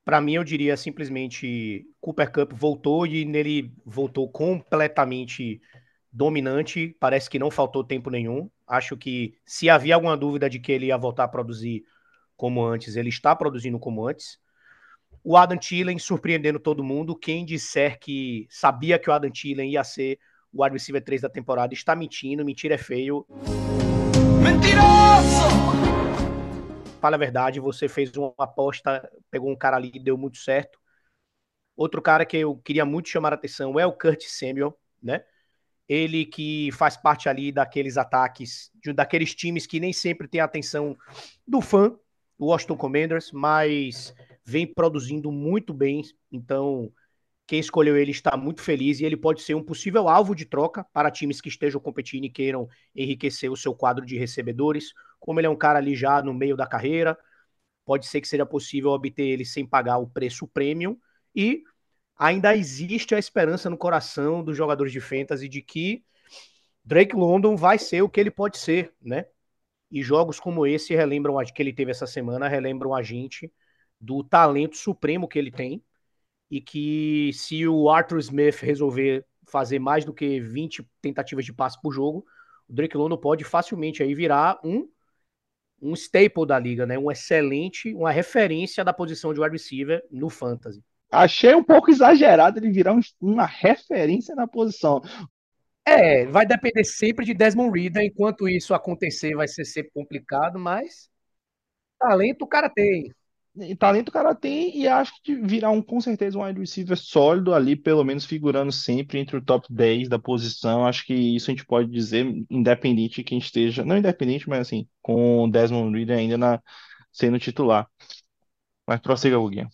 Para mim, eu diria simplesmente Cooper Cup voltou e nele voltou completamente dominante. Parece que não faltou tempo nenhum. Acho que se havia alguma dúvida de que ele ia voltar a produzir como antes, ele está produzindo como antes. O Adam Thielen surpreendendo todo mundo. Quem disser que sabia que o Adam Thielen ia ser o wide receiver 3 da temporada está mentindo. Mentira é feio. Mentiroso! Fala a verdade, você fez uma aposta, pegou um cara ali e deu muito certo. Outro cara que eu queria muito chamar a atenção é o Kurt Samuel, né? Ele que faz parte ali daqueles ataques, de, daqueles times que nem sempre tem a atenção do fã, o Washington Commanders, mas vem produzindo muito bem. Então, quem escolheu ele está muito feliz e ele pode ser um possível alvo de troca para times que estejam competindo e queiram enriquecer o seu quadro de recebedores. Como ele é um cara ali já no meio da carreira, pode ser que seja possível obter ele sem pagar o preço premium e ainda existe a esperança no coração dos jogadores de fantasy de que Drake London vai ser o que ele pode ser, né? E jogos como esse relembram que ele teve essa semana, relembram a gente do talento supremo que ele tem e que se o Arthur Smith resolver fazer mais do que 20 tentativas de passe por jogo, o Drake London pode facilmente aí virar um um staple da liga, né? Um excelente, uma referência da posição de wide receiver no fantasy. Achei um pouco exagerado ele virar um, uma referência na posição. É, vai depender sempre de Desmond Reader. Enquanto isso acontecer, vai ser sempre complicado, mas talento o cara tem. Talento o cara tem e acho que virar um, com certeza, um wide receiver sólido ali, pelo menos figurando sempre entre o top 10 da posição. Acho que isso a gente pode dizer, independente de quem esteja, não independente, mas assim, com o Desmond Reader ainda na, sendo titular. Mas prossiga, Guguinho.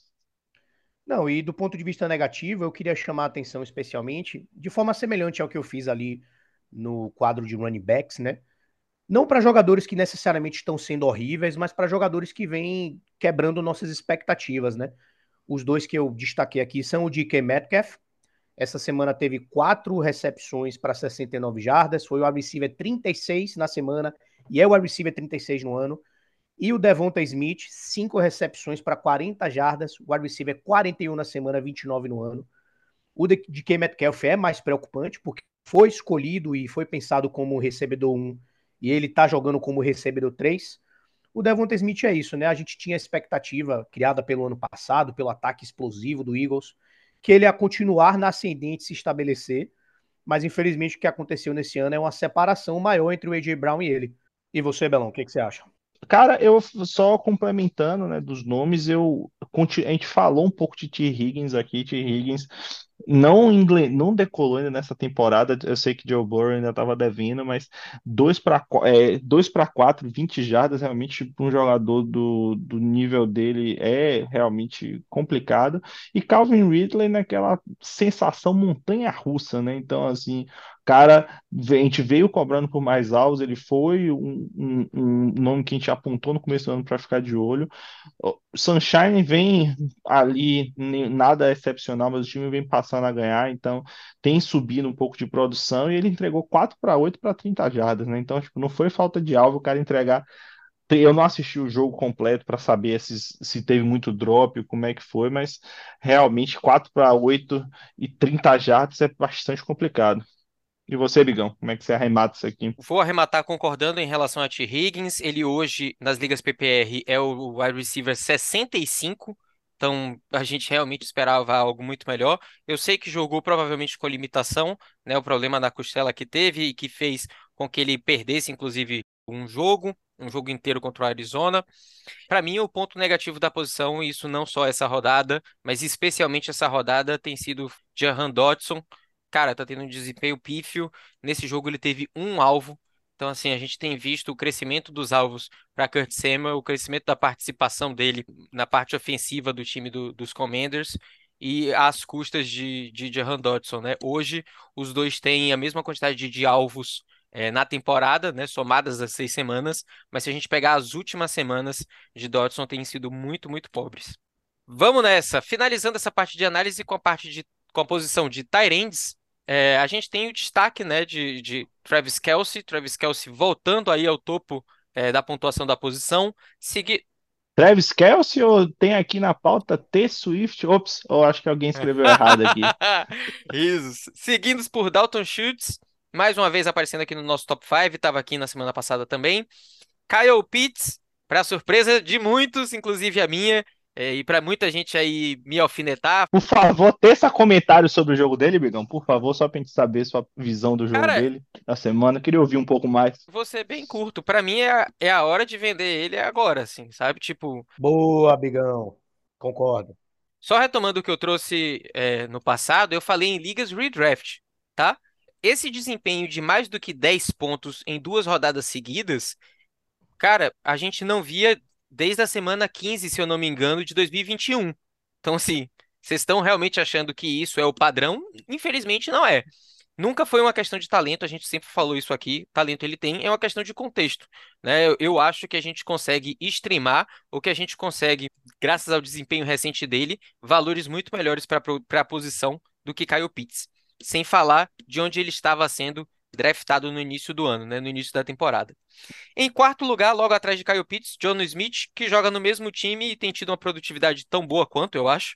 Não, e do ponto de vista negativo, eu queria chamar a atenção especialmente, de forma semelhante ao que eu fiz ali no quadro de running backs, né? Não para jogadores que necessariamente estão sendo horríveis, mas para jogadores que vêm quebrando nossas expectativas, né? Os dois que eu destaquei aqui são o DK Metcalf. Essa semana teve quatro recepções para 69 jardas, foi o wide receiver 36 na semana e é o wide receiver 36 no ano. E o Devonta Smith, cinco recepções para 40 jardas, o wide receiver 41 na semana, 29 no ano. O DK Metcalf é mais preocupante porque foi escolhido e foi pensado como recebedor 1 e ele tá jogando como recebedor 3. O Devonta Smith é isso, né? A gente tinha a expectativa criada pelo ano passado, pelo ataque explosivo do Eagles, que ele ia continuar na ascendente se estabelecer, mas infelizmente o que aconteceu nesse ano é uma separação maior entre o AJ Brown e ele. E você, Belão, o que, que você acha? Cara, eu só complementando, né, dos nomes, eu a gente falou um pouco de T. Higgins aqui, T. Higgins não não decolou ainda nessa temporada. Eu sei que Joe Burrow ainda estava devendo, mas 2 para é, 2 para 4, 20 jardas realmente para um jogador do, do nível dele é realmente complicado. E Calvin Ridley naquela sensação montanha-russa, né? Então, assim, cara, a gente veio cobrando por mais alvos, ele foi um, um, um nome que a gente apontou no começo do ano para ficar de olho. Sunshine vem ali, nada excepcional, mas o time vem passando a ganhar, então tem subido um pouco de produção e ele entregou 4 para 8 para 30 jardas, né? Então, tipo, não foi falta de alvo o cara entregar. Eu não assisti o jogo completo para saber se, se teve muito drop, como é que foi, mas realmente 4 para 8 e 30 jardas é bastante complicado. E você, Bigão, como é que você arremata isso aqui? Vou arrematar concordando em relação a T. Higgins. Ele hoje, nas ligas PPR, é o wide receiver 65. Então, a gente realmente esperava algo muito melhor. Eu sei que jogou provavelmente com limitação, né? O problema da costela que teve e que fez com que ele perdesse, inclusive, um jogo, um jogo inteiro contra o Arizona. Para mim, o ponto negativo da posição, e isso não só essa rodada, mas especialmente essa rodada, tem sido Jahan Dodson. Cara, tá tendo um desempenho pífio. Nesse jogo ele teve um alvo. Então, assim, a gente tem visto o crescimento dos alvos para Kurt Samuel, o crescimento da participação dele na parte ofensiva do time do- dos Commanders e às custas de, de Jahan Dodson, né? Hoje, os dois têm a mesma quantidade de, de alvos eh, na temporada, né? Somadas as seis semanas. Mas se a gente pegar as últimas semanas de Dodson, têm sido muito, muito pobres. Vamos nessa. Finalizando essa parte de análise com a parte de com a posição de ends, é, a gente tem o destaque, né, de, de Travis Kelce, Travis Kelce voltando aí ao topo é, da pontuação da posição. Segui... Travis Kelce ou tem aqui na pauta T Swift? Ops, eu acho que alguém escreveu errado aqui. Isso. Seguidos por Dalton Schultz, mais uma vez aparecendo aqui no nosso top 5, estava aqui na semana passada também. Kyle Pitts, para surpresa de muitos, inclusive a minha, é, e para muita gente aí me alfinetar, Por favor, teça comentário sobre o jogo dele, Bigão. Por favor, só pra gente saber sua visão do jogo Cara, dele da semana. Queria ouvir um pouco mais. vou ser bem curto. Para mim é, a- é a hora de vender ele agora, assim, sabe? Tipo, Boa, Bigão. Concordo. Só retomando o que eu trouxe é, no passado, eu falei em ligas redraft, tá? Esse desempenho de mais do que 10 pontos em duas rodadas seguidas, cara, a gente não via desde a semana 15, se eu não me engano, de 2021. Então, assim, vocês estão realmente achando que isso é o padrão? Infelizmente, não é. Nunca foi uma questão de talento, a gente sempre falou isso aqui. Talento ele tem, é uma questão de contexto, né? Eu, acho que a gente consegue streamar, ou que a gente consegue, graças ao desempenho recente dele, valores muito melhores para a posição do que Kyle Pitts. Sem falar de onde ele estava sendo draftado no início do ano, né? No início da temporada. Em quarto lugar, logo atrás de Kyle Pitts, John Smith, que joga no mesmo time e tem tido uma produtividade tão boa quanto, eu acho.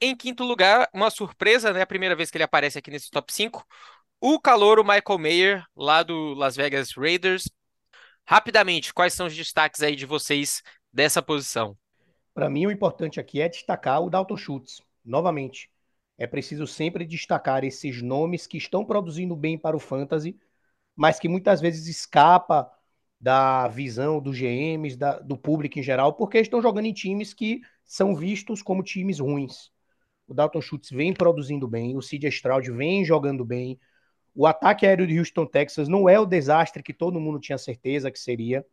Em quinto lugar, uma surpresa, né? A primeira vez que ele aparece aqui nesse top 5, o calouro Michael Mayer, lá do Las Vegas Raiders. Rapidamente, quais são os destaques aí de vocês dessa posição? Para mim, o importante aqui é destacar o Dalton Schultz. Novamente, é preciso sempre destacar esses nomes que estão produzindo bem para o fantasy, mas que muitas vezes escapa da visão dos GMs, da- do público em geral, porque estão jogando em times que são vistos como times ruins. O Dalton Schultz vem produzindo bem, o CJ Stroud vem jogando bem. O ataque aéreo de Houston, Texas não é o desastre que todo mundo tinha certeza que seria.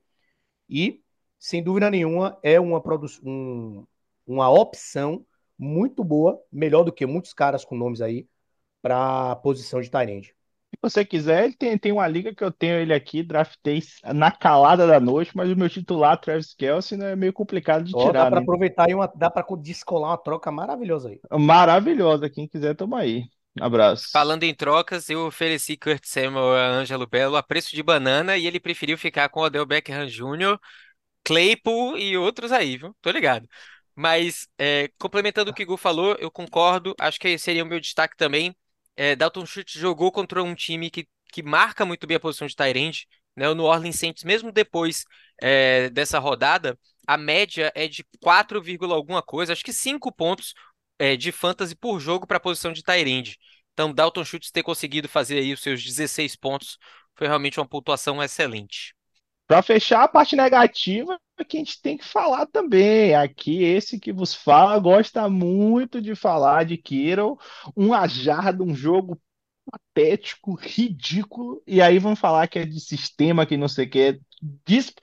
E, sem dúvida nenhuma, é uma, um- uma opção muito boa, melhor do que muitos caras com nomes aí, para a posição de Tyrande. Se você quiser, ele tem, tem uma liga que eu tenho ele aqui, draftei na calada da noite, mas o meu titular, Travis Kelce, né, é meio complicado de dá tirar, para né? aproveitar e uma, dá para descolar uma troca maravilhosa aí. Maravilhosa, quem quiser, toma aí. Abraço. Falando em trocas, eu ofereci Kurt Samuel a Ângelo Belo a preço de banana e ele preferiu ficar com Odell Beckham Jr., Claypool e outros aí, viu? Tô ligado. Mas, é, complementando o que o Gu falou, eu concordo. Acho que seria o meu destaque também. É, Dalton Schultz jogou contra um time que, que marca muito bem a posição de end, né? O New Orleans Saints, mesmo depois é, dessa rodada, a média é de 4, vírgula alguma coisa, acho que 5 pontos é, de fantasy por jogo para a posição de end. Então, Dalton Schultz ter conseguido fazer aí os seus 16 pontos foi realmente uma pontuação excelente. Para fechar a parte negativa, que a gente tem que falar também. Aqui, esse que vos fala gosta muito de falar de Kittle, uma jarda, um jogo patético, ridículo, e aí vão falar que é de sistema, que não sei o que, dis-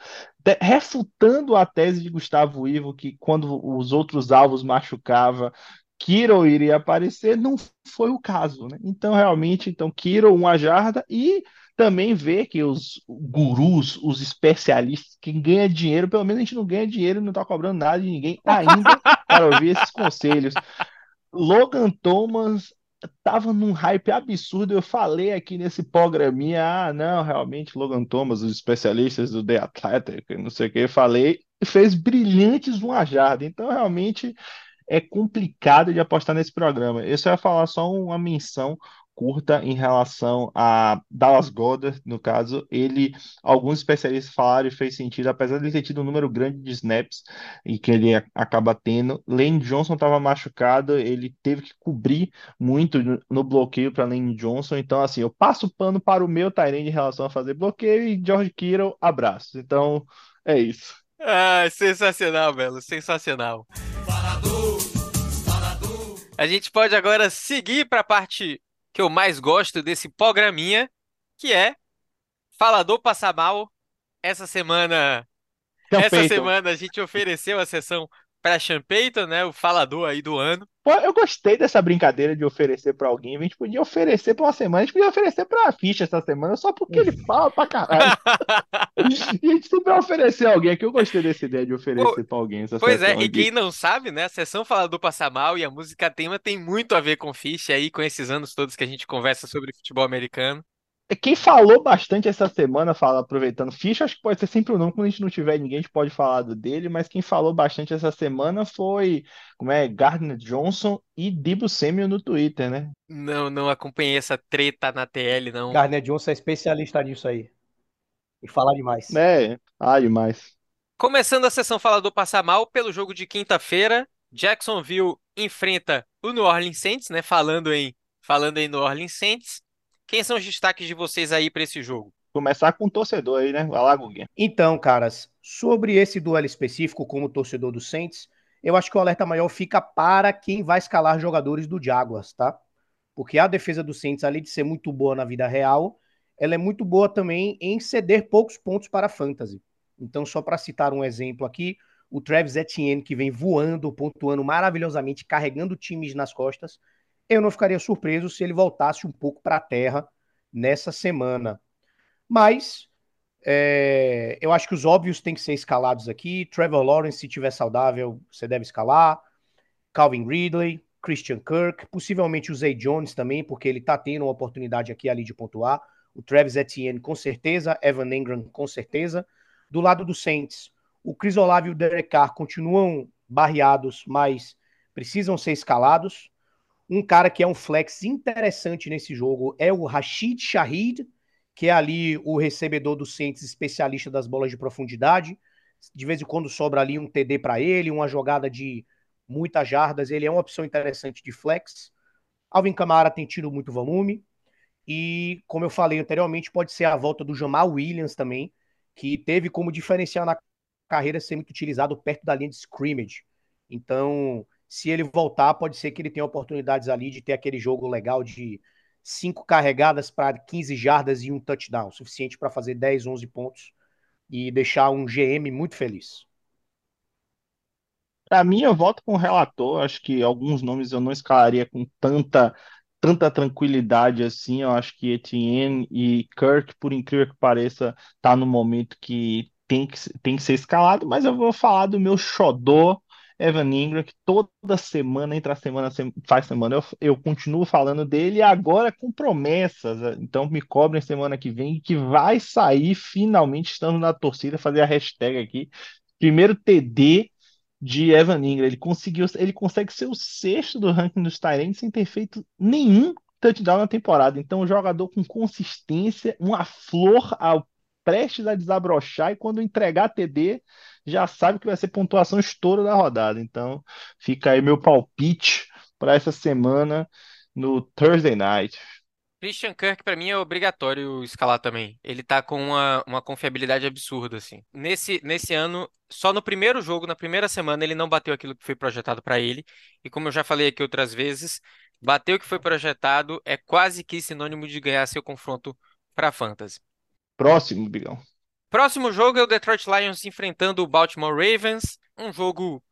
de- refutando a tese de Gustavo Ivo, que quando os outros alvos machucava, Kittle iria aparecer, não foi o caso, né? Então, realmente, então, Kittle, uma jarda, e também ver que os gurus, os especialistas, quem ganha dinheiro, pelo menos a gente não ganha dinheiro e não tá cobrando nada de ninguém ainda para ouvir esses conselhos. Logan Thomas tava num hype absurdo. Eu falei aqui nesse programinha, ah, não, realmente Logan Thomas, os especialistas do The Athletic, não sei o que, eu falei, fez brilhantes uma jarda. Então, realmente é complicado de apostar nesse programa. Eu só ia falar só uma menção curta em relação a Dallas Goedert, no caso, ele, alguns especialistas falaram e fez sentido, apesar de ele ter tido um número grande de snaps e que ele acaba tendo, Lane Johnson estava machucado, ele teve que cobrir muito no, bloqueio para Lane Johnson, então assim, eu passo o pano para o meu Tyrande em relação a fazer bloqueio e George Kittle, abraços. Então, é isso. Ah, sensacional, Belo, sensacional. A gente pode agora seguir para a parte que eu mais gosto desse programinha, que é Falador Passa Mal. Essa semana, Sean essa Payton. semana a gente ofereceu a sessão para Sean Payton, né, o falador aí do ano. Eu gostei dessa brincadeira de oferecer pra alguém. A gente podia oferecer pra uma semana, a gente podia oferecer pra ficha essa semana, só porque ele fala pra caralho. E a gente sempre vai oferecer alguém aqui. Eu gostei dessa ideia de oferecer pra alguém essa Pois é, sessão e aqui. quem não sabe, né, a sessão Falador Passa Mal e a música tema tem muito a ver com ficha aí, com esses anos todos que a gente conversa sobre futebol americano. Quem falou bastante essa semana, fala, aproveitando ficha, acho que pode ser sempre o nome, quando a gente não tiver ninguém, a gente pode falar do dele, mas quem falou bastante essa semana foi, como é, Gardner Johnson e Debo Samuel no Twitter, né? Não, não acompanhei essa treta na TL, não. Garner Johnson é especialista nisso aí. E fala demais. É, ah, demais. Começando a sessão Falador Passa Mal pelo jogo de quinta-feira, Jacksonville enfrenta o New Orleans Saints, né? Falando em, falando em New Orleans Saints. Quem são os destaques de vocês aí para esse jogo? Começar com o torcedor aí, né? Vai lá, Guguinha. Então, caras, sobre esse duelo específico, como torcedor do Saints, eu acho que o alerta maior fica para quem vai escalar jogadores do Jaguars, tá? Porque a defesa do Saints, além de ser muito boa na vida real, ela é muito boa também em ceder poucos pontos para a fantasy. Então, só para citar um exemplo aqui, o Travis Etienne, que vem voando, pontuando maravilhosamente, carregando times nas costas, eu não ficaria surpreso se ele voltasse um pouco para a terra nessa semana. Mas é, eu acho que os óbvios têm que ser escalados aqui. Trevor Lawrence, se tiver saudável, você deve escalar. Calvin Ridley, Christian Kirk, possivelmente o Zay Jones também, porque ele tá tendo uma oportunidade aqui ali de pontuar. O Travis Etienne, com certeza. Evan Engram, com certeza. Do lado do Saints, o Chris Olave e o Derek Carr continuam barreados, mas precisam ser escalados. Um cara que é um flex interessante nesse jogo é o Rashid Shahid, que é ali o recebedor do Saints, especialista das bolas de profundidade. De vez em quando sobra ali um TD para ele, uma jogada de muitas jardas. Ele é uma opção interessante de flex. Alvin Kamara tem tido muito volume. E, como eu falei anteriormente, pode ser a volta do Jamal Williams também, que teve como diferencial na carreira ser muito utilizado perto da linha de scrimmage. Então, se ele voltar, pode ser que ele tenha oportunidades ali de ter aquele jogo legal de cinco carregadas para 15 jardas e um touchdown, suficiente para fazer 10, 11 pontos e deixar um GM muito feliz. Para mim, eu voto com o relator. Acho que alguns nomes eu não escalaria com tanta, tanta tranquilidade assim. Eu acho que Etienne e Kirk, por incrível que pareça, tá no momento que tem que, tem que ser escalado. Mas eu vou falar do meu xodó, Evan Ingram, que toda semana, entre a semana sem- faz semana, eu, eu continuo falando dele agora com promessas. Então me cobrem semana que vem que vai sair finalmente, estando na torcida, fazer a hashtag aqui. Primeiro TD de Evan Ingram. Ele conseguiu, ele consegue ser o sexto do ranking dos Tyrants sem ter feito nenhum touchdown na temporada. Então, um jogador com consistência, uma flor ao prestes a desabrochar e quando entregar TD, já sabe que vai ser pontuação estouro da rodada. Então, fica aí meu palpite para essa semana no Thursday Night. Christian Kirk, pra mim, é obrigatório escalar também. Ele tá com uma, uma confiabilidade absurda, assim. Nesse, nesse ano, só no primeiro jogo, na primeira semana, ele não bateu aquilo que foi projetado pra ele. E como eu já falei aqui outras vezes, bater o que foi projetado é quase que sinônimo de ganhar seu confronto pra Fantasy. Próximo, Bigão. Próximo jogo é o Detroit Lions enfrentando o Baltimore Ravens. Um jogo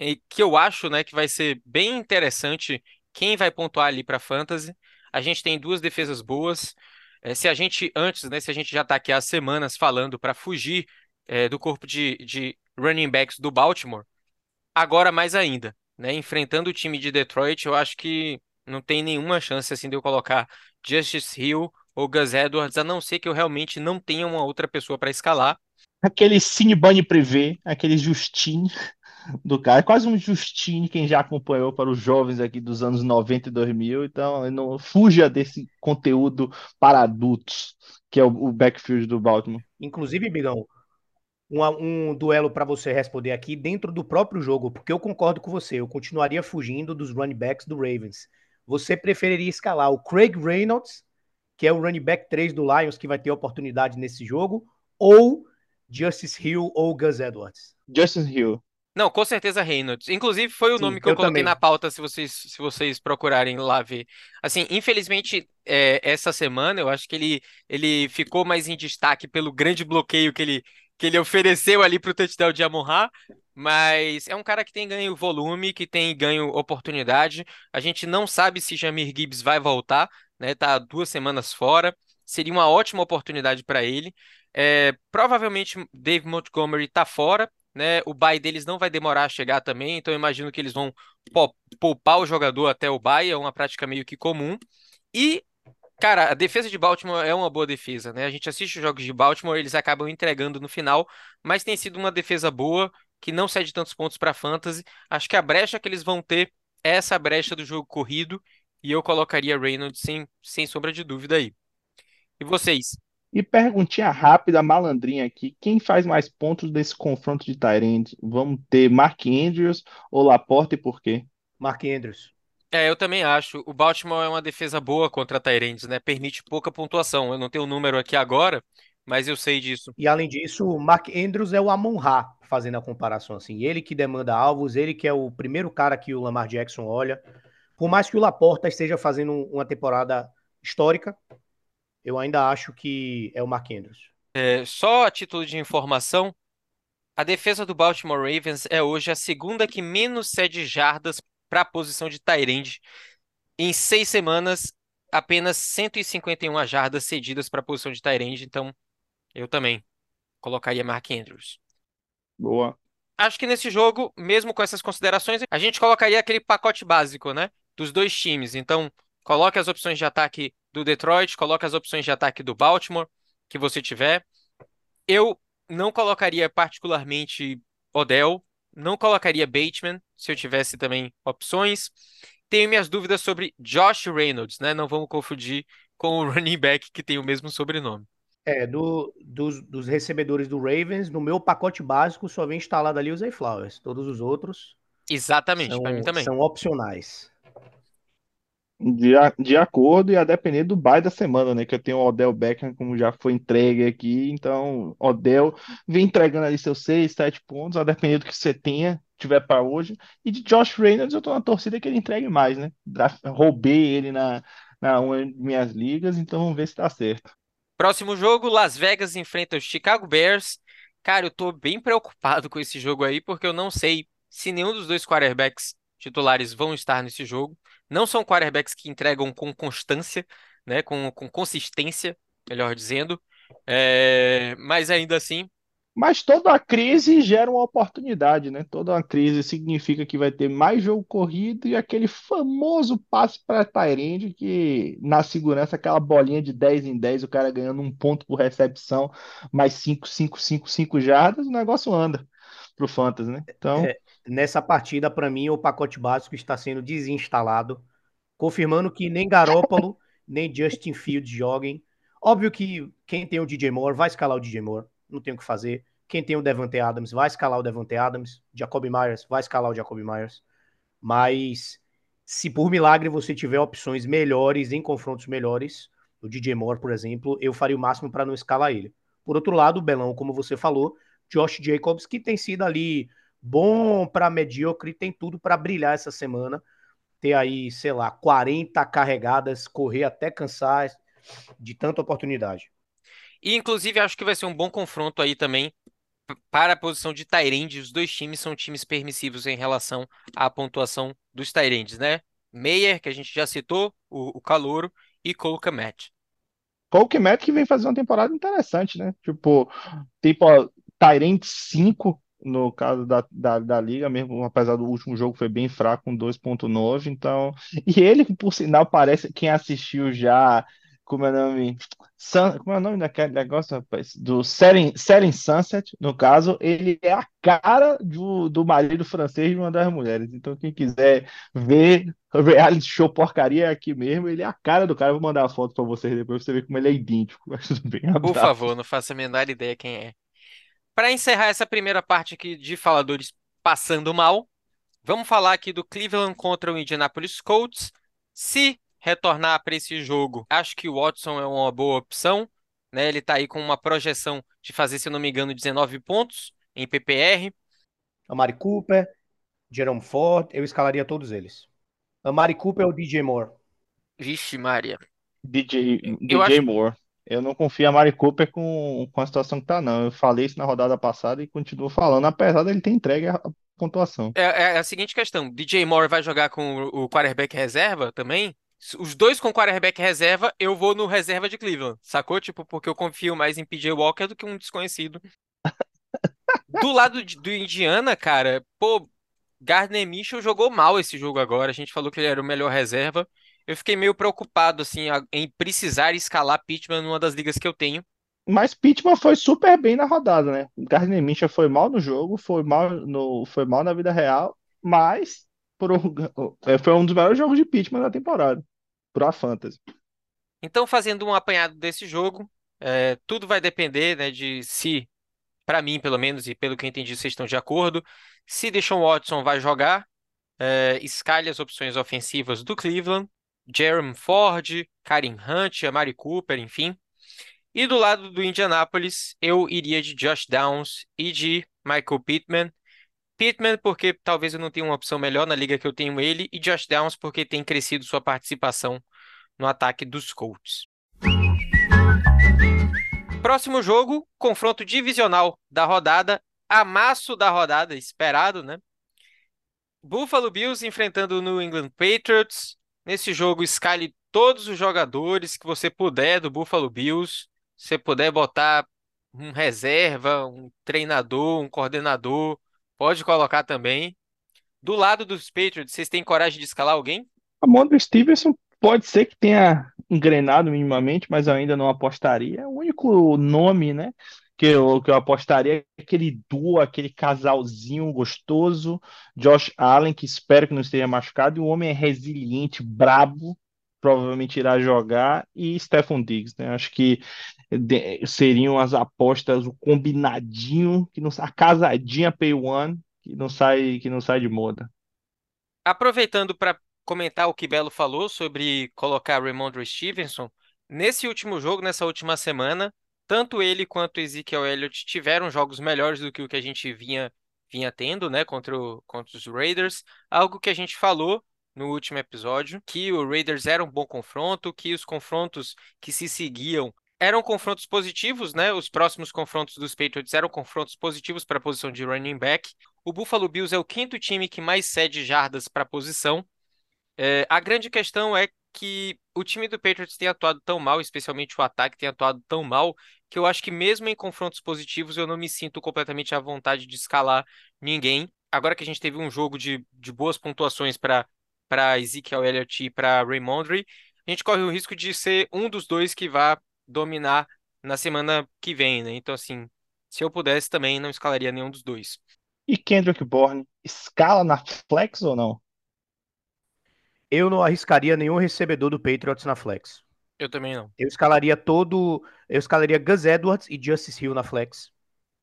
eh, que eu acho, né, que vai ser bem interessante quem vai pontuar ali para fantasy. A gente tem duas defesas boas. Eh, se a gente antes, né, se a gente já está aqui há semanas falando para fugir eh, do corpo de, de running backs do Baltimore, agora mais ainda, né, enfrentando o time de Detroit, eu acho que não tem nenhuma chance assim de eu colocar Justice Hill ou Gus Edwards, a não ser que eu realmente não tenha uma outra pessoa para escalar. Aquele Cinebunny Privé, aquele Justine do cara, quase um Justine, quem já acompanhou para os jovens aqui dos anos 90 e 2000, então não fuja desse conteúdo para adultos, que é o, o backfield do Baltimore. Inclusive, Bigão, um, um duelo para você responder aqui dentro do próprio jogo, porque eu concordo com você, eu continuaria fugindo dos running backs do Ravens. Você preferiria escalar o Craig Reynolds, que é o running back 3 do Lions, que vai ter oportunidade nesse jogo, ou Justice Hill ou Gus Edwards? Justice Hill. Não, com certeza Reynolds. Inclusive, foi o Sim, nome que eu, eu coloquei também. na pauta, se vocês, se vocês procurarem lá ver. Assim, infelizmente, é, essa semana, eu acho que ele, ele ficou mais em destaque pelo grande bloqueio que ele, que ele ofereceu ali para o touchdown de Amon-Ra, mas é um cara que tem ganho volume, que tem ganho oportunidade. A gente não sabe se Jamir Gibbs vai voltar, né? Tá duas semanas fora. Seria uma ótima oportunidade para ele. É, provavelmente Dave Montgomery tá fora, né? O bye deles não vai demorar a chegar também, então imagino que eles vão pou- poupar o jogador até o bye, é uma prática meio que comum. E, cara, a defesa de Baltimore é uma boa defesa, né? A gente assiste os jogos de Baltimore, eles acabam entregando no final, mas tem sido uma defesa boa, que não cede tantos pontos para fantasy. Acho que a brecha que eles vão ter é essa brecha do jogo corrido, e eu colocaria Reynolds sem, sem sombra de dúvida aí. E vocês? E perguntinha rápida, malandrinha aqui, quem faz mais pontos desse confronto de Tyrande? Vamos ter Mark Andrews ou Laporta e por quê? Mark Andrews. É, eu também acho. O Baltimore é uma defesa boa contra Tyrants, né? Permite pouca pontuação. Eu não tenho o número aqui agora, mas eu sei disso. E além disso, o Mark Andrews é o Amon-Ra, fazendo a comparação assim. Ele que demanda alvos, ele que é o primeiro cara que o Lamar Jackson olha. Por mais que o Laporta esteja fazendo uma temporada histórica, eu ainda acho que é o Mark Andrews. É, só a título de informação, a defesa do Baltimore Ravens é hoje a segunda que menos cede jardas para a posição de Tyrande. Em seis semanas, apenas 151 jardas cedidas para a posição de Tyrande. Então, eu também colocaria Mark Andrews. Boa. Acho que nesse jogo, mesmo com essas considerações, a gente colocaria aquele pacote básico, né? Dos dois times. Então, coloque as opções de ataque do Detroit, coloque as opções de ataque do Baltimore, que você tiver. Eu não colocaria particularmente Odell, não colocaria Bateman, se eu tivesse também opções. Tenho minhas dúvidas sobre Josh Reynolds, né? Não vamos confundir com o running back que tem o mesmo sobrenome. É, do- dos, dos recebedores do Ravens, no meu pacote básico só vem instalado ali o Zay Flowers. Todos os outros Exatamente, para mim também. são opcionais. De, a- de acordo e a depender do bye da semana, né? Que eu tenho o Odell Beckham, como já foi entregue aqui. Então, Odell vem entregando ali seus 6, 7 pontos, a depender do que você tenha, tiver para hoje. E de Josh Reynolds, eu tô na torcida que ele entregue mais, né? Roubei ele na, na uma de minhas ligas, então vamos ver se dá certo. Próximo jogo, Las Vegas enfrenta os Chicago Bears. Cara, eu tô bem preocupado com esse jogo aí, porque eu não sei se nenhum dos dois quarterbacks titulares vão estar nesse jogo. Não são quarterbacks que entregam com constância, né? Com, com consistência, melhor dizendo. É, mas ainda assim, Mas toda crise gera uma oportunidade, né? Toda crise significa que vai ter mais jogo corrido e aquele famoso passe para Tyrande que na segurança, aquela bolinha de 10 em 10, o cara ganhando um ponto por recepção, mais 5, 5, 5, 5 jardas, o negócio anda pro Fantasy, né? Então, É, nessa partida, para mim, o pacote básico está sendo desinstalado, confirmando que nem Garoppolo, nem Justin Fields joguem. Óbvio que quem tem o DJ Moore vai escalar o DJ Moore, não tem o que fazer. Quem tem o Devante Adams vai escalar o Devante Adams. Jacoby Myers vai escalar o Jacoby Myers. Mas se por milagre você tiver opções melhores em confrontos melhores, do DJ Moore, por exemplo, eu faria o máximo para não escalar ele. Por outro lado, o Belão, como você falou, Josh Jacobs, que tem sido ali bom para medíocre, tem tudo para brilhar essa semana. Ter aí, sei lá, 40 carregadas, correr até cansar de tanta oportunidade. E, inclusive, acho que vai ser um bom confronto aí também para a posição de Tyrande. Os dois times são times permissivos em relação à pontuação dos Tyrandes, né? Meyer, que a gente já citou, o, o Calouro, e Cole Kmet que vem fazer uma temporada interessante, né? Tipo, tipo, ó, Tyrant 5 no caso da, da, da liga, mesmo apesar do último jogo foi bem fraco, com 2.9, então... E ele, por sinal, parece, quem assistiu já, como é o nome? Sun- como é o nome daquele negócio, rapaz? Do Setting, Setting Sunset, no caso, ele é a cara do, do marido francês de uma das mulheres, então quem quiser ver reality show porcaria aqui mesmo, ele é a cara do cara, eu vou mandar a foto pra vocês depois, pra você ver como ele é idêntico, mas tudo bem, Por favor, não faço a menor ideia quem é. Para encerrar essa primeira parte aqui de faladores passando mal, vamos falar aqui do Cleveland contra o Indianapolis Colts. Se retornar para esse jogo, acho que o Watson é uma boa opção, né? Ele tá aí com uma projeção de fazer, se eu não me engano, 19 pontos em PPR. Amari Cooper, Jerome Ford, eu escalaria todos eles. Amari Cooper ou DJ Moore? Vixe, Maria. DJ, Eu DJ acho- Moore. Eu não confio a Mari Cooper com, com a situação que tá, não. Eu falei isso na rodada passada e continuo falando, apesar dele ter entregue a, pontuação. É, é a seguinte questão: DJ Moore vai jogar com o quarterback reserva também? Os dois com quarterback reserva, eu vou no reserva de Cleveland, sacou? Tipo, porque eu confio mais em PJ Walker do que um desconhecido. Do lado de- do Indiana, cara, pô, Gardner Minshew jogou mal esse jogo agora. A gente falou que ele era o melhor reserva. Eu fiquei meio preocupado, assim, a- em precisar escalar Pittman numa das ligas que eu tenho. Mas Pittman foi super bem na rodada, né? Gardner Minshew foi mal no jogo, foi mal, no, foi mal na vida real, mas por um- é, foi um dos melhores jogos de Pittman da temporada, pro Fantasy. Então, fazendo um apanhado desse jogo, é, tudo vai depender, né, de se, para mim, pelo menos, e pelo que eu entendi, vocês estão de acordo, se Deshaun Watson vai jogar, é, escalhe as opções ofensivas do Cleveland, Jeremy Ford, Karen Hunt, Amari Cooper, enfim. E do lado do Indianapolis, eu iria de Josh Downs e de Michael Pittman. Pittman, porque talvez eu não tenha uma opção melhor na liga que eu tenho ele, e Josh Downs, porque tem crescido sua participação no ataque dos Colts. Próximo jogo, confronto divisional da rodada, amasso da rodada, esperado, né? Buffalo Bills enfrentando o New England Patriots. Nesse jogo, escale todos os jogadores que você puder do Buffalo Bills. Se você puder botar um reserva, um treinador, um coordenador, pode colocar também. Do lado dos Patriots, vocês têm coragem de escalar alguém? A Mondre Stevenson pode ser que tenha engrenado minimamente, mas eu ainda não apostaria. É o único nome, né, que eu, que eu apostaria é aquele duo, aquele casalzinho gostoso, Josh Allen, que espero que não esteja machucado, e o homem é resiliente, brabo, provavelmente irá jogar, e Stephon Diggs, né? Acho que seriam as apostas, o combinadinho, que não, a casadinha pay one, que não sai, que não sai de moda. Aproveitando para comentar o que Belo falou sobre colocar Ramondre Stevenson, nesse último jogo, nessa última semana, tanto ele quanto Ezekiel Elliott tiveram jogos melhores do que o que a gente vinha, vinha tendo, né, contra, o- contra os Raiders. Algo que a gente falou no último episódio, que o Raiders era um bom confronto, que os confrontos que se seguiam eram confrontos positivos, né? Os próximos confrontos dos Patriots eram confrontos positivos para a posição de running back. O Buffalo Bills é o quinto time que mais cede jardas para a posição. É, a grande questão é que o time do Patriots tem atuado tão mal, especialmente o ataque tem atuado tão mal, que eu acho que mesmo em confrontos positivos eu não me sinto completamente à vontade de escalar ninguém. Agora que a gente teve um jogo de, de boas pontuações para para Ezekiel Elliott e para Raymondre, a gente corre o risco de ser um dos dois que vá dominar na semana que vem, né? Então, assim, se eu pudesse também, não escalaria nenhum dos dois. E Kendrick Bourne, escala na flex ou não? Eu não arriscaria nenhum recebedor do Patriots na flex. Eu também não. Eu escalaria todo. Eu escalaria Gus Edwards e Justice Hill na flex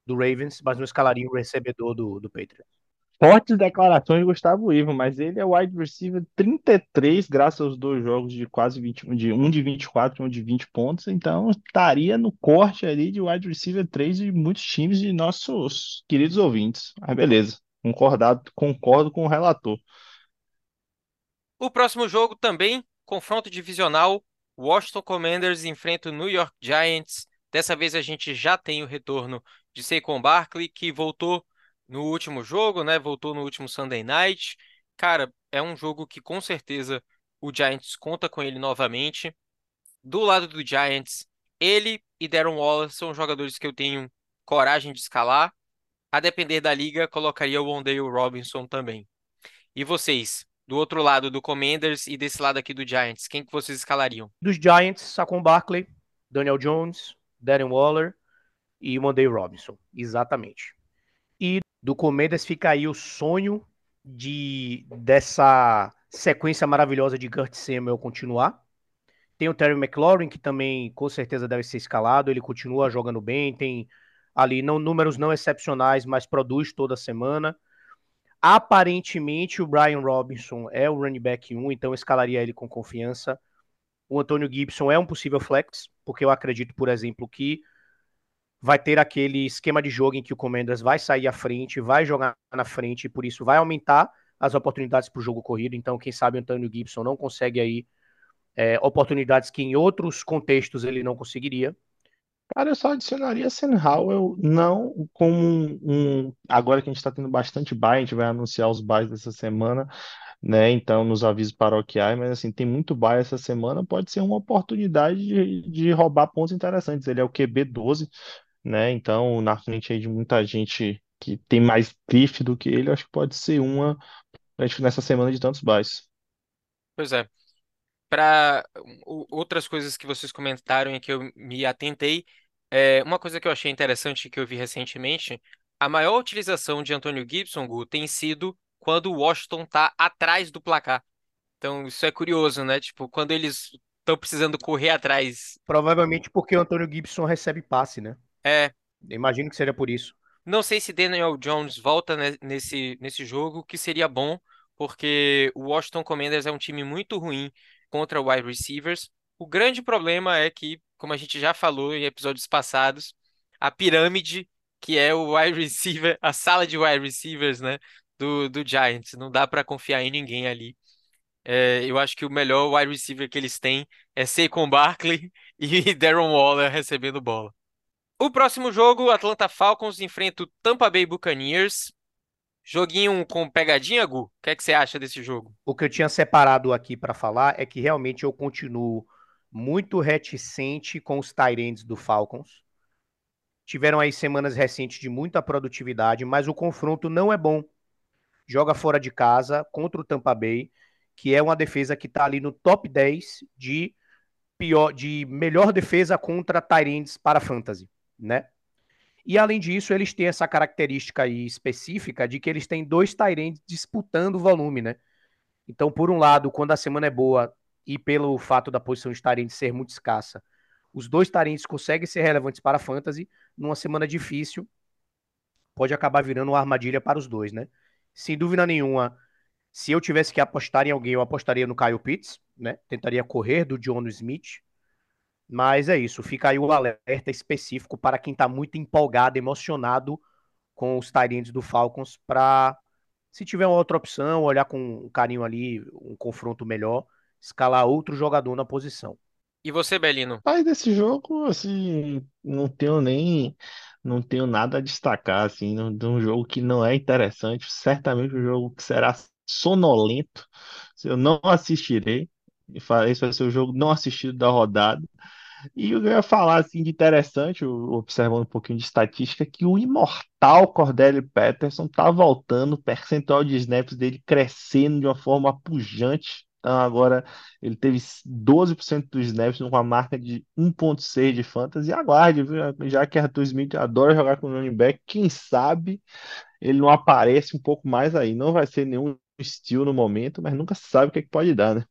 do Ravens, mas não escalaria o recebedor do, do Patriots. Fortes declarações de Gustavo Ivo, mas ele é wide receiver 33, graças aos dois jogos de quase 20, de um de 24 e um de 20 pontos, então estaria no corte ali de wide receiver 3 de muitos times de nossos queridos ouvintes. Mas beleza, concordado, concordo com o relator. O próximo jogo também, confronto divisional, Washington Commanders enfrenta o New York Giants. Dessa vez a gente já tem o retorno de Saquon Barkley, que voltou no último jogo, né? Voltou no último Sunday Night. Cara, é um jogo que com certeza o Giants conta com ele novamente. Do lado do Giants, ele e Darren Waller são jogadores que eu tenho coragem de escalar. A depender da liga, colocaria o Wondale Robinson também. E vocês, do outro lado do Commanders e desse lado aqui do Giants, quem que vocês escalariam? Dos Giants, Saquon Barkley, Daniel Jones, Darren Waller e Monday Robinson. Exatamente. E do Commanders fica aí o sonho de dessa sequência maravilhosa de Kurt Samuel continuar. Tem o Terry McLaurin, que também com certeza deve ser escalado. Ele continua jogando bem, tem ali não números não excepcionais, mas produz toda semana. Aparentemente, o Brian Robinson é o running back 1, então eu escalaria ele com confiança. O Antônio Gibson é um possível flex, porque eu acredito, por exemplo, que vai ter aquele esquema de jogo em que o Commanders vai sair à frente, vai jogar na frente, e por isso vai aumentar as oportunidades para o jogo corrido. Então, quem sabe o Antônio Gibson não consegue aí é, oportunidades que em outros contextos ele não conseguiria. Cara, eu só adicionaria Howell, não como um, um- Agora que a gente está tendo bastante buy, a gente vai anunciar os buys dessa semana, né? Então, nos avisos paroquiais, mas assim, tem muito buy essa semana, pode ser uma oportunidade de, de roubar pontos interessantes. Ele é o QB 12, né? Então, na frente aí de muita gente que tem mais grife do que ele, acho que pode ser uma pra gente nessa semana de tantos buys. Pois é. Para outras coisas que vocês comentaram e que eu me atentei, é, uma coisa que eu achei interessante que eu vi recentemente, a maior utilização de Antônio Gibson, Gu, tem sido quando o Washington tá atrás do placar. Então, isso é curioso, né? Tipo, quando eles estão precisando correr atrás. Provavelmente porque o Antônio Gibson recebe passe, né? É, Imagino que seria por isso. Não sei se Daniel Jones volta ne- nesse, nesse jogo, que seria bom, porque o Washington Commanders é um time muito ruim contra wide receivers. O grande problema é que, como a gente já falou em episódios passados, a pirâmide, que é o wide receiver, a sala de wide receivers, né, do, do Giants, não dá para confiar em ninguém ali. É, eu acho que o melhor wide receiver que eles têm é Saquon Barkley e Darren Waller recebendo bola. O próximo jogo, Atlanta Falcons enfrenta o Tampa Bay Buccaneers. Joguinho com pegadinha, Gu? O que é que você acha desse jogo? O que eu tinha separado aqui para falar é que realmente eu continuo muito reticente com os Tyrants do Falcons. Tiveram aí semanas recentes de muita produtividade, mas o confronto não é bom. Joga fora de casa contra o Tampa Bay, que é uma defesa que está ali no top 10 de pior, de melhor defesa contra Tyrants para fantasy, né? E além disso, eles têm essa característica aí específica de que eles têm dois Tyrants disputando o volume, né? Então, por um lado, quando a semana é boa e pelo fato da posição de Tyrant ser muito escassa, os dois Tyrants conseguem ser relevantes para a fantasy. Numa semana difícil, pode acabar virando uma armadilha para os dois, né? Sem dúvida nenhuma, se eu tivesse que apostar em alguém, eu apostaria no Kyle Pitts, né? Tentaria correr do John Smith. Mas é isso, fica aí o alerta específico para quem está muito empolgado, emocionado com os Tyrants do Falcons, para, se tiver uma outra opção, olhar com carinho ali, um confronto melhor, escalar outro jogador na posição. E você, Belino? Mas desse jogo, assim, não tenho nem, não tenho nada a destacar, assim, de um jogo que não é interessante, certamente um jogo que será sonolento, eu não assistirei, e esse vai ser o jogo não assistido da rodada, e eu ia falar, assim, de interessante, observando um pouquinho de estatística, que o imortal Cordell Patterson tá voltando, o percentual de snaps dele crescendo de uma forma pujante, então agora ele teve 12% dos snaps com uma marca de 1.6 de fantasy. Aguarde, viu? Já que Arthur Smith adora jogar com running back, quem sabe ele não aparece um pouco mais aí. Não vai ser nenhum steal no momento, mas nunca sabe o que é que pode dar, né?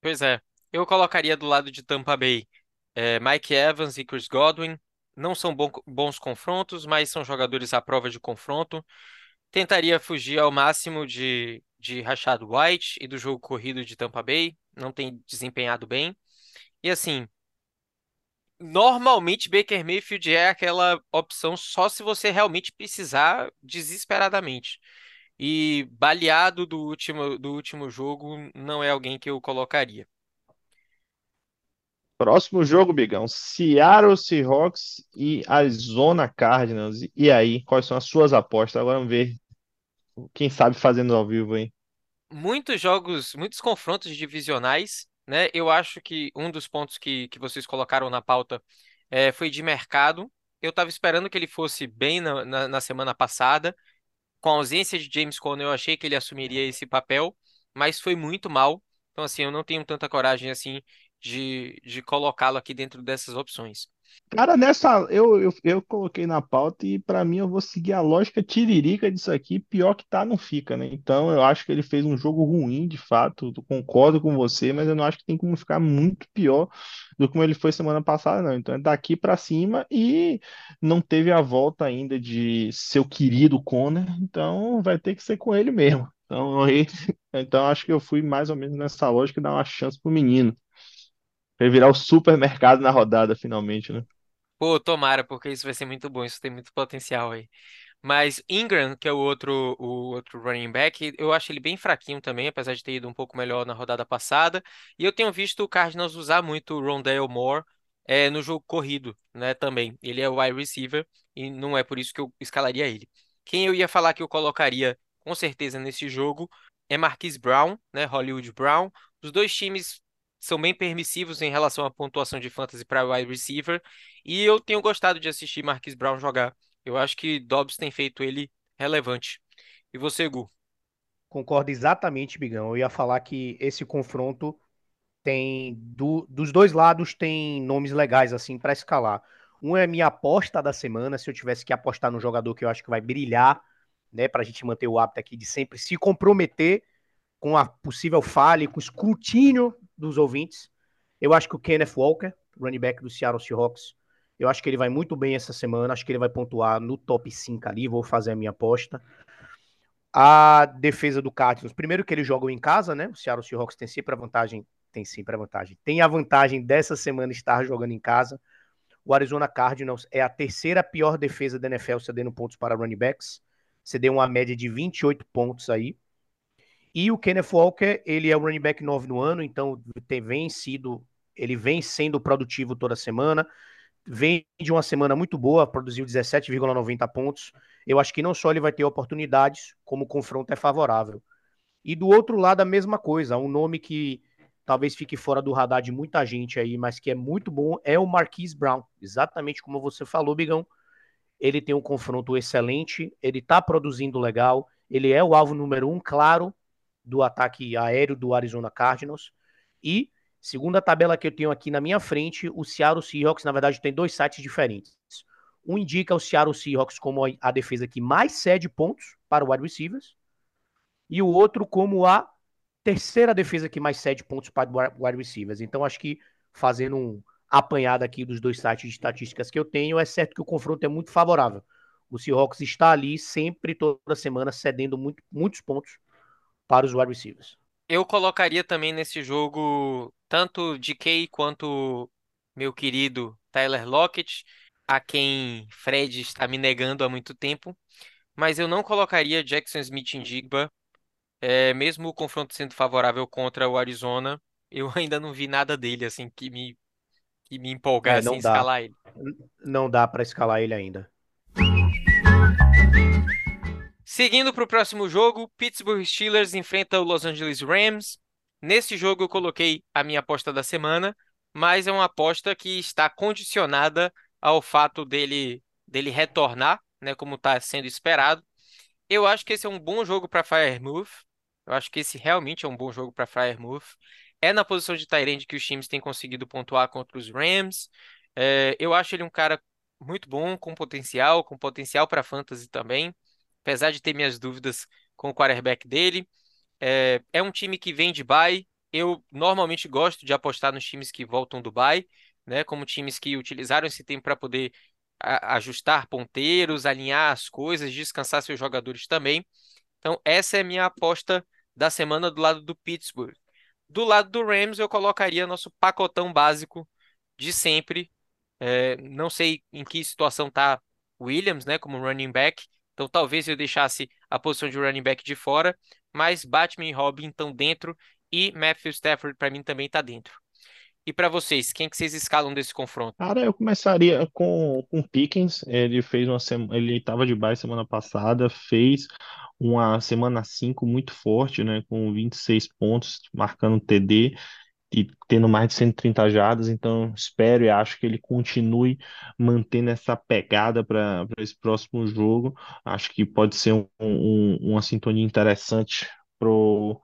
Pois é, eu colocaria do lado de Tampa Bay é, Mike Evans e Chris Godwin. Não são bons confrontos, mas são jogadores à prova de confronto. Tentaria fugir ao máximo de, de Rashad White e do jogo corrido de Tampa Bay. Não tem desempenhado bem. E assim, normalmente Baker Mayfield é aquela opção só se você realmente precisar desesperadamente. E baleado do último, do último jogo não é alguém que eu colocaria. Próximo jogo, Bigão. Seattle Seahawks e Arizona Cardinals. E aí, quais são as suas apostas? Agora vamos ver quem sabe fazendo ao vivo aí. Muitos jogos, muitos confrontos divisionais, né? Eu acho que um dos pontos que, que vocês colocaram na pauta é, foi de mercado. Eu estava esperando que ele fosse bem na, na, na semana passada. Com a ausência de James Conner, eu achei que ele assumiria esse papel, mas foi muito mal. Então, assim, eu não tenho tanta coragem assim de, de colocá-lo aqui dentro dessas opções. Cara, nessa eu, eu, eu coloquei na pauta e pra mim eu vou seguir a lógica tiririca disso aqui. Pior que tá, não fica, né? Então eu acho que ele fez um jogo ruim, de fato. eu Concordo com você, mas eu não acho que tem como ficar muito pior do que como ele foi semana passada, não. Então é daqui pra cima e não teve a volta ainda de seu querido Conner, então vai ter que ser com ele mesmo. Então, aí, então acho que eu fui mais ou menos nessa lógica dar uma chance pro menino. Ele virar o supermercado na rodada, finalmente, né? Pô, tomara, porque isso vai ser muito bom, isso tem muito potencial aí. Mas Ingram, que é o outro, o outro running back, eu acho ele bem fraquinho também, apesar de ter ido um pouco melhor na rodada passada. E eu tenho visto o Cardinals usar muito o Rondale Moore é, no jogo corrido, né, também. Ele é o wide receiver e não é por isso que eu escalaria ele. Quem eu ia falar que eu colocaria com certeza nesse jogo é Marquise Brown, né, Hollywood Brown. Os dois times são bem permissivos em relação à pontuação de fantasy para wide receiver. E eu tenho gostado de assistir Marquis Brown jogar. Eu acho que Dobbs tem feito ele relevante. E você, Gu? Concordo exatamente, Bigão. Eu ia falar que esse confronto tem do, dos dois lados tem nomes legais assim para escalar. Um é minha aposta da semana, se eu tivesse que apostar no jogador que eu acho que vai brilhar, né, para a gente manter o hábito aqui de sempre se comprometer com a possível falha, com o escrutínio dos ouvintes. Eu acho que o Kenneth Walker, running back do Seattle Seahawks, eu acho que ele vai muito bem essa semana, acho que ele vai pontuar no top 5 ali, vou fazer a minha aposta. A defesa do Cardinals, primeiro que eles jogam em casa, né? O Seattle Seahawks tem sempre a vantagem, tem sempre a vantagem. Tem a vantagem dessa semana estar jogando em casa. O Arizona Cardinals é a terceira pior defesa da NFL cedendo pontos para running backs. Cedeu uma média de 28 pontos aí. E o Kenneth Walker, ele é o running back 9 no ano, então tem, vem sido, ele vem sendo produtivo toda semana. Vem de uma semana muito boa, produziu 17,90 pontos. Eu acho que não só ele vai ter oportunidades, como o confronto é favorável. E do outro lado, a mesma coisa. Um nome que talvez fique fora do radar de muita gente aí, mas que é muito bom, é o Marquise Brown. Exatamente como você falou, Bigão. Ele tem um confronto excelente, ele tá produzindo legal, ele é o alvo número um, claro, do ataque aéreo do Arizona Cardinals. E, segundo a tabela que eu tenho aqui na minha frente, o Seattle Seahawks, na verdade, tem dois sites diferentes. Um indica o Seattle Seahawks como a defesa que mais cede pontos para o wide receivers. E o outro como a terceira defesa que mais cede pontos para o wide receivers. Então, acho que fazendo um apanhado aqui dos dois sites de estatísticas que eu tenho, é certo que o confronto é muito favorável. O Seahawks está ali sempre, toda semana, cedendo muito, muitos pontos para os wide receivers. Eu colocaria também nesse jogo tanto DK quanto meu querido Tyler Lockett, a quem Fred está me negando há muito tempo, mas eu não colocaria Jackson Smith em Digba, é, mesmo o confronto sendo favorável contra o Arizona, eu ainda não vi nada dele assim que me que me empolgasse É, em dá. escalar ele. Não dá para escalar ele ainda. Seguindo para o próximo jogo, Pittsburgh Steelers enfrenta o Los Angeles Rams. Nesse jogo eu coloquei a minha aposta da semana, mas é uma aposta que está condicionada ao fato dele dele retornar, né, como está sendo esperado. Eu acho que esse é um bom jogo para Firemouth. Eu acho que esse realmente é um bom jogo para Firemouth. É na posição de end que os times têm conseguido pontuar contra os Rams. É, eu acho ele um cara muito bom, com potencial, com potencial para fantasy também apesar de ter minhas dúvidas com o quarterback dele. É, é um time que vem de bye. Eu normalmente gosto de apostar nos times que voltam do bye, né? Como times que utilizaram esse tempo para poder ajustar ponteiros, alinhar as coisas, descansar seus jogadores também. Então, essa é a minha aposta da semana do lado do Pittsburgh. Do lado do Rams, eu colocaria nosso pacotão básico de sempre. É, não sei em que situação está Williams, né, como running back. Então, talvez eu deixasse a posição de running back de fora, mas Batman e Robin estão dentro e Matthew Stafford para mim também está dentro. E para vocês, quem que vocês escalam desse confronto? Cara, eu começaria com com Pickens. Ele fez uma semana, ele estava de bye semana passada, fez uma semana 5 muito forte, né, com 26 pontos, marcando TD e tendo mais de 130 jardas, então espero e acho que ele continue mantendo essa pegada para esse próximo jogo. Acho que pode ser um- um- uma sintonia interessante pro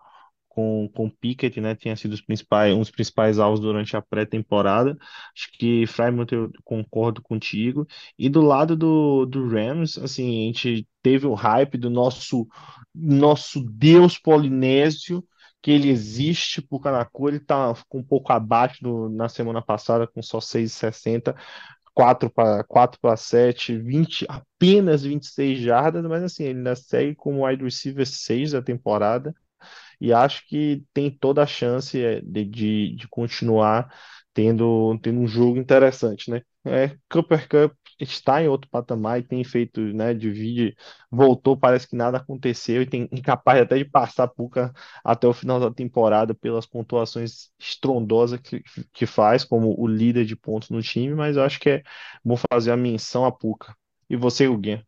com, com Pickett, né? Tinha sido os principais, um dos principais alvos durante a pré-temporada. Acho que Frymouth eu concordo contigo. E do lado do, do Rams, assim, a gente teve o hype do nosso nosso Deus polinésio, que ele existe por Kanako, ele tá um pouco abaixo do, na semana passada, com só 6,60. 4 para 4 para 7, 20, apenas 26 jardas, mas assim, ele ainda segue como wide receiver 6 da temporada e acho que tem toda a chance é, de, de, de continuar tendo, tendo um jogo interessante, né? É, Cooper Cup está em outro patamar e tem feito, né, divide, voltou, parece que nada aconteceu e tem incapaz até de passar a Puka até o final da temporada pelas pontuações estrondosas que, que faz como o líder de pontos no time, mas eu acho que é bom fazer a menção a Puka. E você, Huguinho?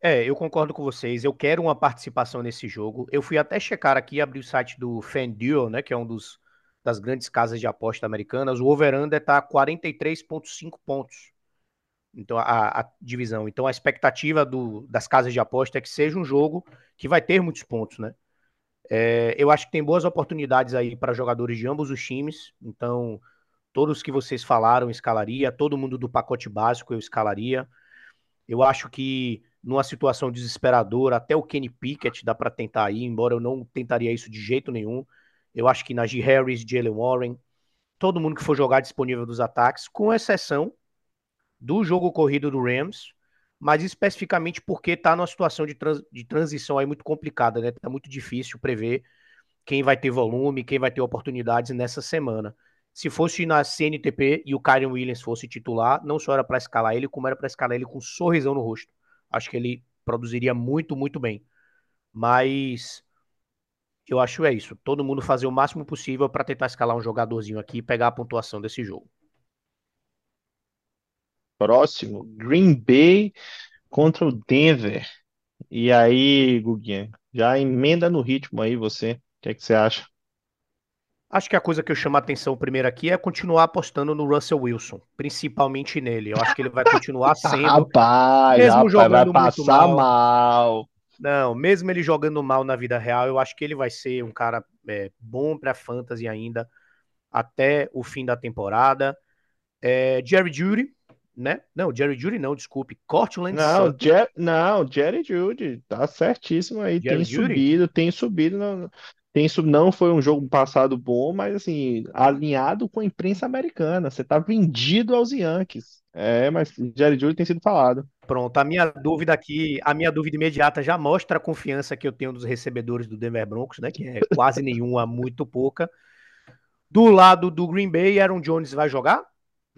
É, eu concordo com vocês. Eu quero uma participação nesse jogo. Eu fui até checar aqui, abrir o site do FanDuel, né, que é um dos das grandes casas de aposta americanas. O over-under tá 43,5 pontos. Então a, a divisão. Então a expectativa do, das casas de aposta é que seja um jogo que vai ter muitos pontos, né? É, eu acho que tem boas oportunidades aí para jogadores de ambos os times. Então todos que vocês falaram escalaria, todo mundo do pacote básico eu escalaria. Eu acho que numa situação desesperadora, até o Kenny Pickett dá para tentar ir, embora eu não tentaria isso de jeito nenhum. Eu acho que Najee Harris, Jalen Warren, todo mundo que for jogar disponível dos ataques, com exceção do jogo corrido do Rams, mas especificamente porque tá numa situação de, trans, de transição aí muito complicada, né? Tá muito difícil prever quem vai ter volume, quem vai ter oportunidades nessa semana. Se fosse na CNTP e o Kyron Williams fosse titular, não só era para escalar ele, como era para escalar ele com um sorrisão no rosto. Acho que ele produziria muito, muito bem. Mas eu acho é isso. Todo mundo fazer o máximo possível para tentar escalar um jogadorzinho aqui e pegar a pontuação desse jogo. Próximo, Green Bay contra o Denver. E aí, Guguinha, já emenda no ritmo aí você. O que é que você acha? Acho que a coisa que eu chamo a atenção primeiro aqui é continuar apostando no Russell Wilson, principalmente nele. Eu acho que ele vai continuar sendo, Rapaz, mesmo rapaz, jogando vai passar mal. mal. não, mesmo ele jogando mal na vida real, eu acho que ele vai ser um cara é, bom para fantasy ainda até o fim da temporada. É, Jerry Judy, né? Não, Jerry Judy não, desculpe. Cortland Não, Sutton. Jer- não, Jerry Judy, tá certíssimo aí. Jerry Tem Jeudy? subido, tem subido. Não, tem sub... não foi um jogo passado bom, mas assim, alinhado com a imprensa americana. Você tá vendido aos Yankees. É, mas Jerry Judy tem sido falado. Pronto, a minha dúvida aqui, a minha dúvida imediata já mostra a confiança que eu tenho dos recebedores do Denver Broncos, né? Que é quase nenhuma, muito pouca. Do lado do Green Bay, Aaron Jones vai jogar?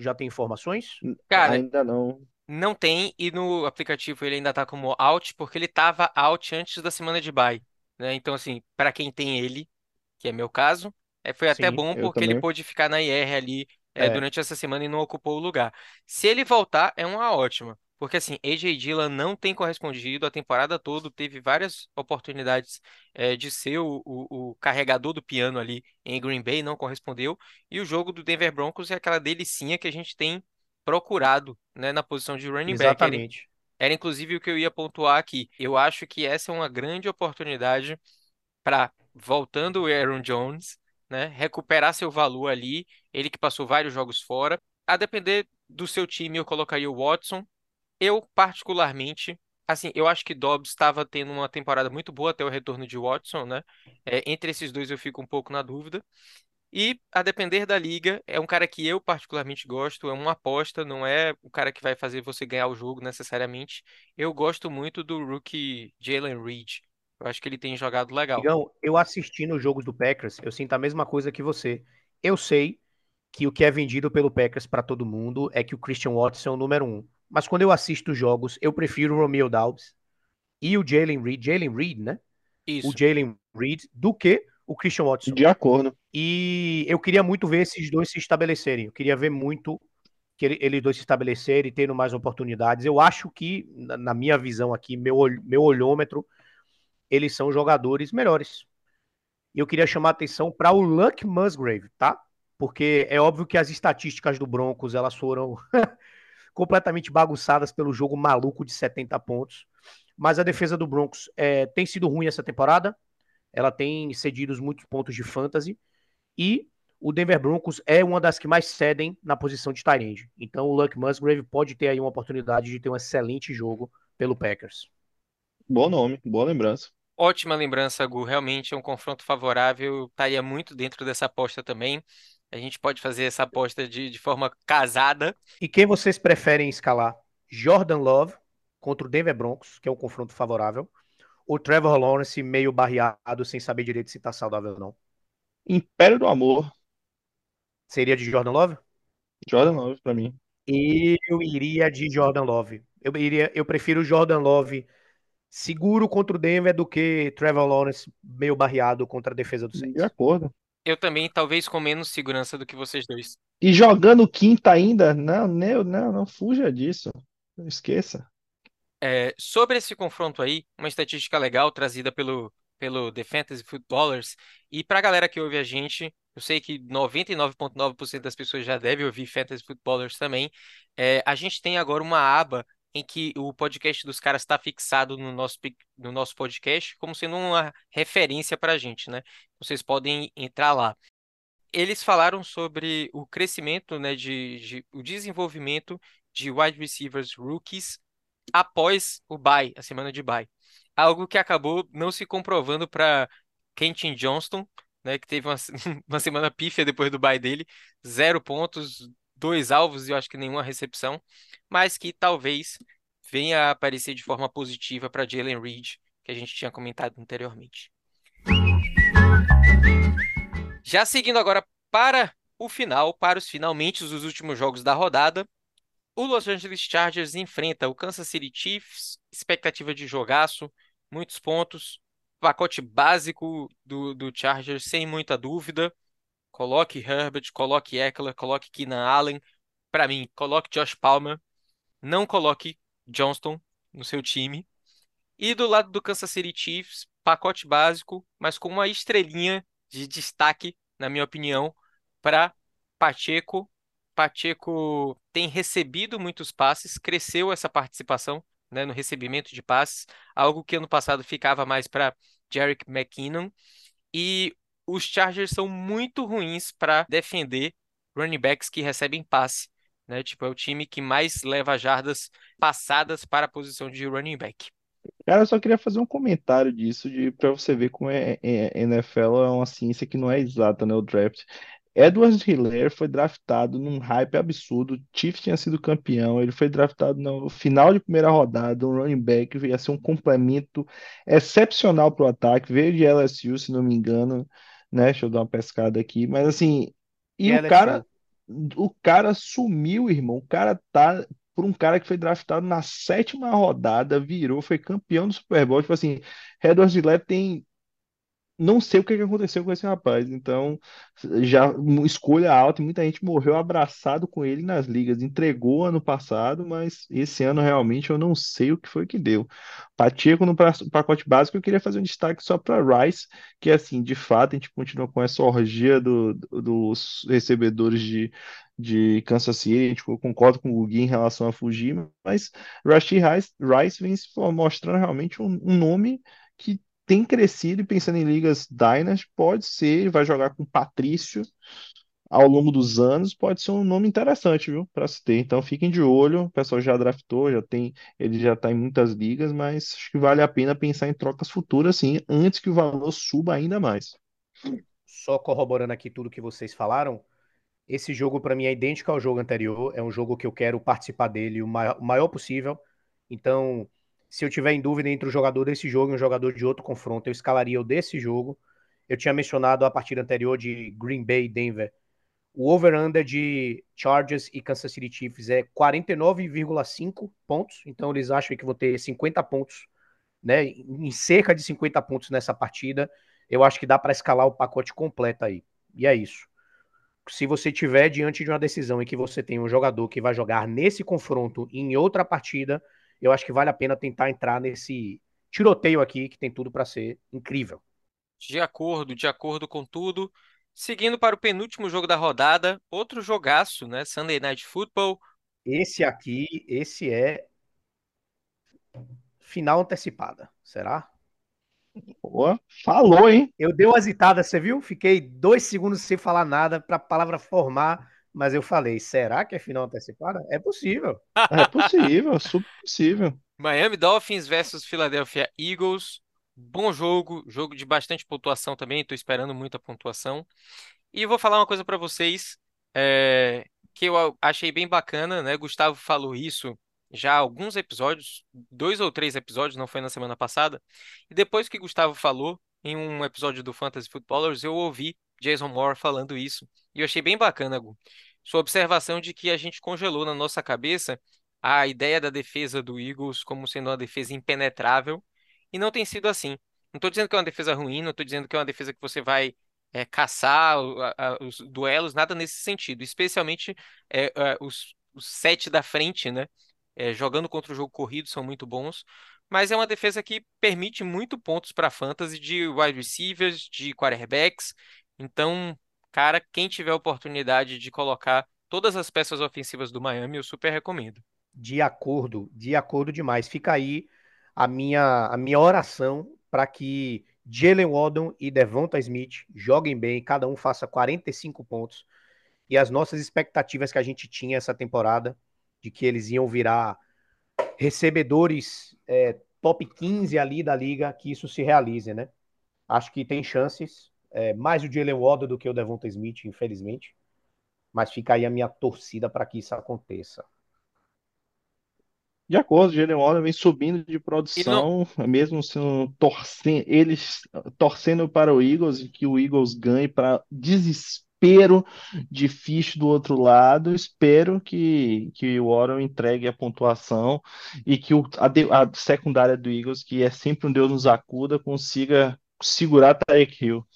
Já tem informações? Cara, Ainda não. não tem e no aplicativo ele ainda tá como out porque ele tava out antes da semana de bye, né? Então assim, para quem tem ele, que é meu caso, é, foi até Sim, bom porque ele também. pôde ficar na IR ali é, É. durante essa semana e não ocupou o lugar. Se ele voltar, é uma ótima. Porque assim, AJ Dillon não tem correspondido a temporada toda, teve várias oportunidades é, de ser o, o- o carregador do piano ali em Green Bay, não correspondeu. E o jogo do Denver Broncos é aquela delicinha que a gente tem procurado, né, na posição de running back. Era, Exatamente. era inclusive o que eu ia pontuar aqui. Eu acho que essa é uma grande oportunidade para, voltando o Aaron Jones, né, recuperar seu valor ali. Ele que passou vários jogos fora. A depender do seu time, eu colocaria o Watson. Eu, particularmente, assim, eu acho que Dobbs estava tendo uma temporada muito boa até o retorno de Watson, né? É, entre esses dois eu fico um pouco na dúvida. E, a depender da liga, é um cara que eu particularmente gosto, é uma aposta, não é o cara que vai fazer você ganhar o jogo necessariamente. Eu gosto muito do rookie Jalen Reed. Eu acho que ele tem jogado legal. Igão, eu assistindo os jogos do Packers, eu sinto a mesma coisa que você. Eu sei que o que é vendido pelo Packers pra todo mundo é que o Christian Watson é o número um. Mas quando eu assisto os jogos, eu prefiro o Romeo Doubs e o Jalen Reed, Jalen Reed, né? Isso. O Jalen Reed, do que o Christian Watson. De acordo. E eu queria muito ver esses dois se estabelecerem. Eu queria ver muito que ele- eles dois se estabelecerem, tendo mais oportunidades. Eu acho que, na na minha visão aqui, meu, meu olhômetro, eles são jogadores melhores. E eu queria chamar a atenção para o Luck Musgrave, tá? Porque é óbvio que as estatísticas do Broncos elas foram completamente bagunçadas pelo jogo maluco de 70 pontos. Mas a defesa do Broncos é, tem sido ruim essa temporada. Ela tem cedido muitos pontos de fantasy. E o Denver Broncos é uma das que mais cedem na posição de tight end. Então o Luck Musgrave pode ter aí uma oportunidade de ter um excelente jogo pelo Packers. Bom nome, boa lembrança. Ótima lembrança, Gu. Realmente é um confronto favorável. Estaria muito dentro dessa aposta também. A gente pode fazer essa aposta de, de forma casada. E quem vocês preferem escalar? Jordan Love contra o Denver Broncos, que é um confronto favorável, ou Trevor Lawrence meio barreado, sem saber direito se tá saudável ou não? Império do Amor, Seria de Jordan Love? Jordan Love pra mim. Eu iria de Jordan Love. Eu iria, eu prefiro Jordan Love seguro contra o Denver do que Trevor Lawrence meio barreado contra a defesa do De Saints. acordo. Eu também, talvez com menos segurança do que vocês dois. E jogando quinta ainda? Não, não, não, não fuja disso. Não esqueça. É, sobre esse confronto aí, uma estatística legal trazida pelo, pelo The Fantasy Footballers. E para a galera que ouve a gente, eu sei que 99,9% das pessoas já devem ouvir Fantasy Footballers também. É, a gente tem agora uma aba em que o podcast dos caras está fixado no nosso, no nosso podcast como sendo uma referência para a gente, né? Vocês podem entrar lá. Eles falaram sobre o crescimento, né, de, de- o desenvolvimento de wide receivers rookies após o bye, a semana de bye. Algo que acabou não se comprovando para Kenton Johnston, né, que teve uma, uma semana pífia depois do bye dele, zero pontos, dois alvos e eu acho que nenhuma recepção, mas que talvez venha a aparecer de forma positiva para Jalen Reed, que a gente tinha comentado anteriormente. Já seguindo agora para o final, para os finalmente dos últimos jogos da rodada, o Los Angeles Chargers enfrenta o Kansas City Chiefs, expectativa de jogaço, muitos pontos, pacote básico do, do Chargers, sem muita dúvida. Coloque Herbert, coloque Eckler, coloque Keenan Allen. Para mim, coloque Josh Palmer. Não coloque Johnston no seu time. E do lado do Kansas City Chiefs, pacote básico, mas com uma estrelinha de destaque, na minha opinião, para Pacheco. Pacheco tem recebido muitos passes, cresceu essa participação, né, no recebimento de passes, algo que ano passado ficava mais para Jerick McKinnon. E os Chargers são muito ruins para defender running backs que recebem passe. Né? Tipo, é o time que mais leva jardas passadas para a posição de running back. Cara, eu só queria fazer um comentário disso, de para você ver como é, é- NFL é uma ciência que não é exata, né? O draft. Edward Helaire foi draftado num hype absurdo. Chiefs tinha sido campeão. Ele foi draftado no final de primeira rodada, um running back, ia ser um complemento excepcional para o ataque. Veio de LSU, se não me engano, né? Deixa eu dar uma pescada aqui. Mas assim, e o cara, o cara sumiu, irmão. O cara tá por um cara que foi draftado na sétima rodada, virou, foi campeão do Super Bowl. Tipo assim, Edward Helaire tem. Não sei o que aconteceu com esse rapaz. Então, já escolha alta e muita gente morreu abraçado com ele nas ligas. Entregou ano passado, mas esse ano realmente eu não sei o que foi que deu. Pacheco no pacote básico, eu queria fazer um destaque só para Rice, que assim, de fato, a gente continua com essa orgia do- do- dos recebedores de, de Kansas City. Gente, eu concordo com o Gui em relação a fugir, mas Rashee Rice, Rice vem mostrando realmente um, um nome que tem crescido e pensando em ligas Dynasty, pode ser, vai jogar com Patrício ao longo dos anos, pode ser um nome interessante, viu, para se ter. Então fiquem de olho, o pessoal já draftou, já tem, ele já está em muitas ligas, mas acho que vale a pena pensar em trocas futuras, sim, antes que o valor suba ainda mais. só corroborando aqui tudo que vocês falaram, esse jogo para mim é idêntico ao jogo anterior. É um jogo que eu quero participar dele o maior, o maior possível. Então, se eu tiver em dúvida entre o jogador desse jogo e um jogador de outro confronto, eu escalaria o desse jogo. Eu tinha mencionado a partida anterior de Green Bay e Denver. O over-under de Chargers e Kansas City Chiefs é 49,5 pontos. Então, eles acham que vão ter 50 pontos, né? Em cerca de 50 pontos nessa partida. Eu acho que dá para escalar o pacote completo aí. E é isso se você tiver diante de uma decisão em que você tem um jogador que vai jogar nesse confronto em outra partida, eu acho que vale a pena tentar entrar nesse tiroteio aqui que tem tudo para ser incrível. De acordo, de acordo com tudo. Seguindo para o penúltimo jogo da rodada, outro jogaço, né? Sunday Night Football. Esse aqui, esse é final antecipada, será? Pô, falou, hein? Eu dei uma hesitada, você viu? Fiquei dois segundos sem falar nada para a palavra formar, mas eu falei, será que é final antecipada? É possível. É possível, super possível. Miami Dolphins versus Philadelphia Eagles. Bom jogo, jogo de bastante pontuação também. Estou esperando muita pontuação. E vou falar uma coisa para vocês é, que eu achei bem bacana, né? Gustavo falou isso já há alguns episódios, dois ou três episódios, não foi na semana passada. E depois que Gustavo falou, em um episódio do Fantasy Footballers, eu ouvi Jason Moore falando isso. E eu achei bem bacana, Gu, sua observação de que a gente congelou na nossa cabeça a ideia da defesa do Eagles como sendo uma defesa impenetrável. E não tem sido assim. Não estou dizendo que é uma defesa ruim, não estou dizendo que é uma defesa que você vai é, caçar a, a, os duelos, nada nesse sentido. Especialmente é, é, os, os sete da frente, né? é, jogando contra o jogo corrido são muito bons, mas é uma defesa que permite muito pontos para fantasy de wide receivers, de quarterbacks. Então, cara, quem tiver oportunidade de colocar todas as peças ofensivas do Miami, eu super recomendo. De acordo, de acordo demais. Fica aí a minha, a minha oração para que Jalen Waddon e Devonta Smith joguem bem, cada um faça 45 pontos. E as nossas expectativas que a gente tinha essa temporada de que eles iam virar recebedores é, top 15 ali da liga, que isso se realize, né? Acho que tem chances, é, mais o Jalen Waddle do que o Devonta Smith, infelizmente, mas fica aí a minha torcida para que isso aconteça. De acordo, o Jalen Waddle vem subindo de produção, mesmo sendo torcendo, eles torcendo para o Eagles e que o Eagles ganhe para desespero desespero difícil do outro lado. Espero que, que o Warren entregue a pontuação e que o, a, a, secundária do Eagles, que é sempre um Deus nos acuda, consiga segurar Tarek Hill.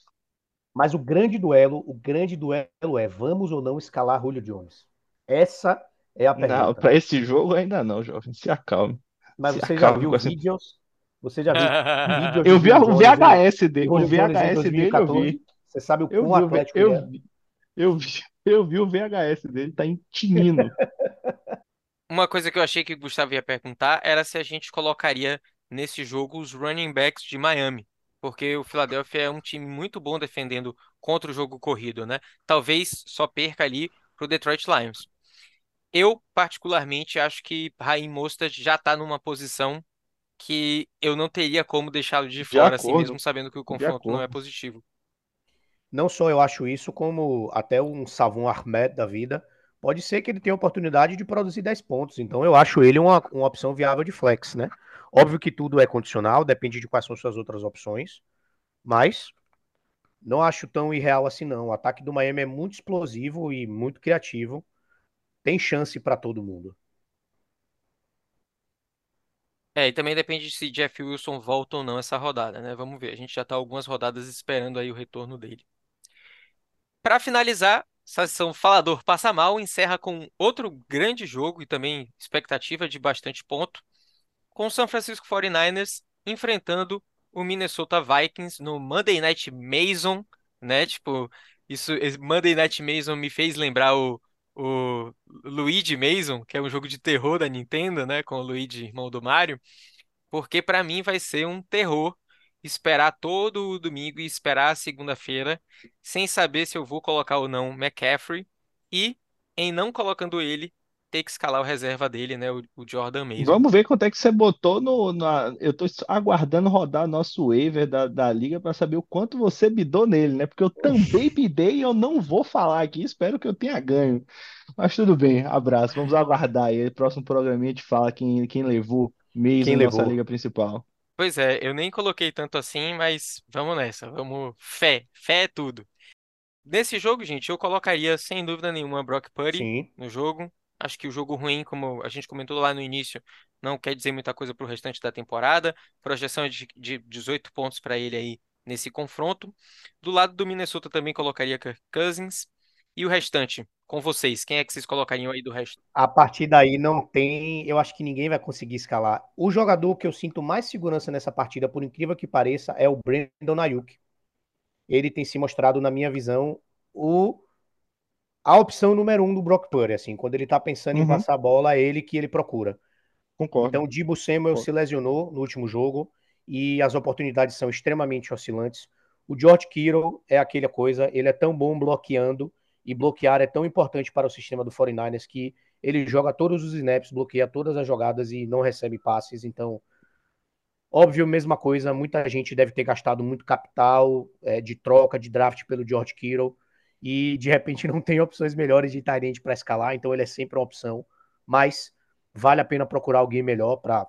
Mas o grande duelo, o grande duelo é: vamos ou não escalar Julio Jones? Essa é a pergunta. Para esse jogo ainda não, jovem. Se acalme. Mas Se você já acalme viu com essa- vídeos? Você já viu vídeos Eu vi o VHS dele. de O VHS dele eu 2014? vi. Você sabe o Eu quão vi, o V- atlético ele eu é? vi, eu vi, eu vi o VHS dele, tá tinindo. Uma coisa que eu achei que o Gustavo ia perguntar era se a gente colocaria nesse jogo os running backs de Miami, porque o Philadelphia é um time muito bom defendendo contra o jogo corrido, né? Talvez só perca ali pro Detroit Lions. Eu, particularmente, acho que Raheem Mostert já está numa posição que eu não teria como deixá-lo de fora, assim acordo, mesmo sabendo que o confronto não é positivo. Não só eu acho isso, como até um Savon Ahmed da vida. Pode ser que ele tenha a oportunidade de produzir 10 pontos. Então eu acho ele uma, uma opção viável de flex, né? Óbvio que tudo é condicional, depende de quais são suas outras opções. Mas não acho tão irreal assim, não. O ataque do Miami é muito explosivo e muito criativo. Tem chance para todo mundo. É, e também depende se Jeff Wilson volta ou não essa rodada, né? Vamos ver. A gente já está algumas rodadas esperando aí o retorno dele. Para finalizar, sessão Falador Passa Mal encerra com outro grande jogo e também expectativa de bastante ponto, com o San Francisco 49ers enfrentando o Minnesota Vikings no Monday Night Mason, né? Tipo, isso, Monday Night Mason me fez lembrar o, o Luigi Mason, que é um jogo de terror da Nintendo, né? Com o Luigi, irmão do Mario, porque para mim vai ser um terror esperar todo o domingo e esperar a segunda-feira, sem saber se eu vou colocar ou não McCaffrey, e em não colocando ele, ter que escalar o reserva dele, né? O, o Jordan Mason. Vamos ver quanto é que você botou no. Na... Eu tô aguardando rodar nosso waiver da, da liga para saber o quanto você bidou nele, né? Porque eu também bidei e eu não vou falar aqui. Espero que eu tenha ganho. Mas tudo bem, abraço. Vamos aguardar aí. Próximo programinha a gente fala quem, quem levou Mason Quem na nossa levou? liga principal. Pois é, eu nem coloquei tanto assim, mas vamos nessa, vamos. Fé, fé é tudo. Nesse jogo, gente, eu colocaria sem dúvida nenhuma Brock Purdy Sim. no jogo. Acho que o jogo ruim, como a gente comentou lá no início, não quer dizer muita coisa para o restante da temporada. Projeção de, de 18 pontos para ele aí nesse confronto. Do lado do Minnesota também colocaria Kirk Cousins. E o restante, com vocês, quem é que vocês colocariam aí do resto? A partir daí não tem, eu acho que ninguém vai conseguir escalar. O jogador que eu sinto mais segurança nessa partida, por incrível que pareça, é o Brandon Ayuk. Ele tem se mostrado, na minha visão, o a opção número um do Brock Purdy, assim, quando ele tá pensando em Uhum. passar a bola, é ele que ele procura. Concordo. Então, o Dibo Samuel Concordo. se lesionou no último jogo e as oportunidades são extremamente oscilantes. O George Kittle é aquela coisa, ele é tão bom bloqueando e bloquear é tão importante para o sistema do 49ers que ele joga todos os snaps, bloqueia todas as jogadas e não recebe passes. Então, óbvio, mesma coisa, muita gente deve ter gastado muito capital é, de troca, de draft pelo George Kittle e de repente não tem opções melhores de tight para escalar, então ele é sempre uma opção, mas vale a pena procurar alguém melhor para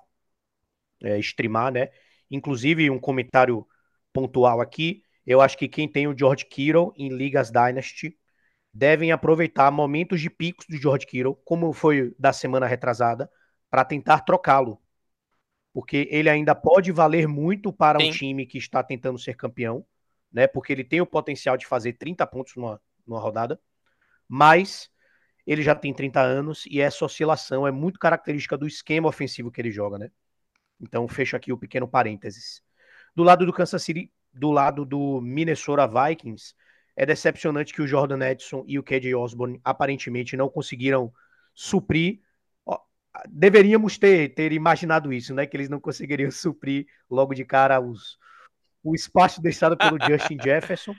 é, streamar, né? Inclusive, um comentário pontual aqui, eu acho que quem tem o George Kittle em Ligas Dynasty devem aproveitar momentos de picos do George Kittle, como foi da semana retrasada, para tentar trocá-lo. Porque ele ainda pode valer muito para um Sim. time que está tentando ser campeão, né? Porque ele tem o potencial de fazer 30 pontos numa, numa rodada, mas ele já tem 30 anos e essa oscilação é muito característica do esquema ofensivo que ele joga, né? Então, fecho aqui o pequeno parênteses. Do lado do Kansas City, do lado do Minnesota Vikings, é decepcionante que o Jordan Edson e o KJ Osborne aparentemente não conseguiram suprir. Deveríamos ter, ter imaginado isso, né? Que eles não conseguiriam suprir logo de cara os, o espaço deixado pelo Justin Jefferson.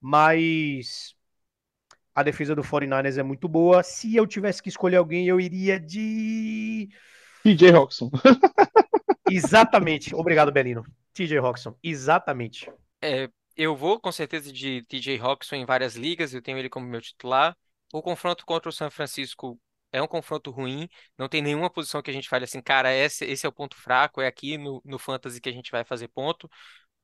Mas a defesa do 49ers é muito boa. Se eu tivesse que escolher alguém, eu iria de. TJ Roxon. Exatamente. Obrigado, Belino. TJ Roxon. Exatamente. É, eu vou com certeza de TJ Hawkinson em várias ligas, eu tenho ele como meu titular. O confronto contra o San Francisco é um confronto ruim, não tem nenhuma posição que a gente fale assim, cara, esse, esse é o ponto fraco, é aqui no, no Fantasy que a gente vai fazer ponto.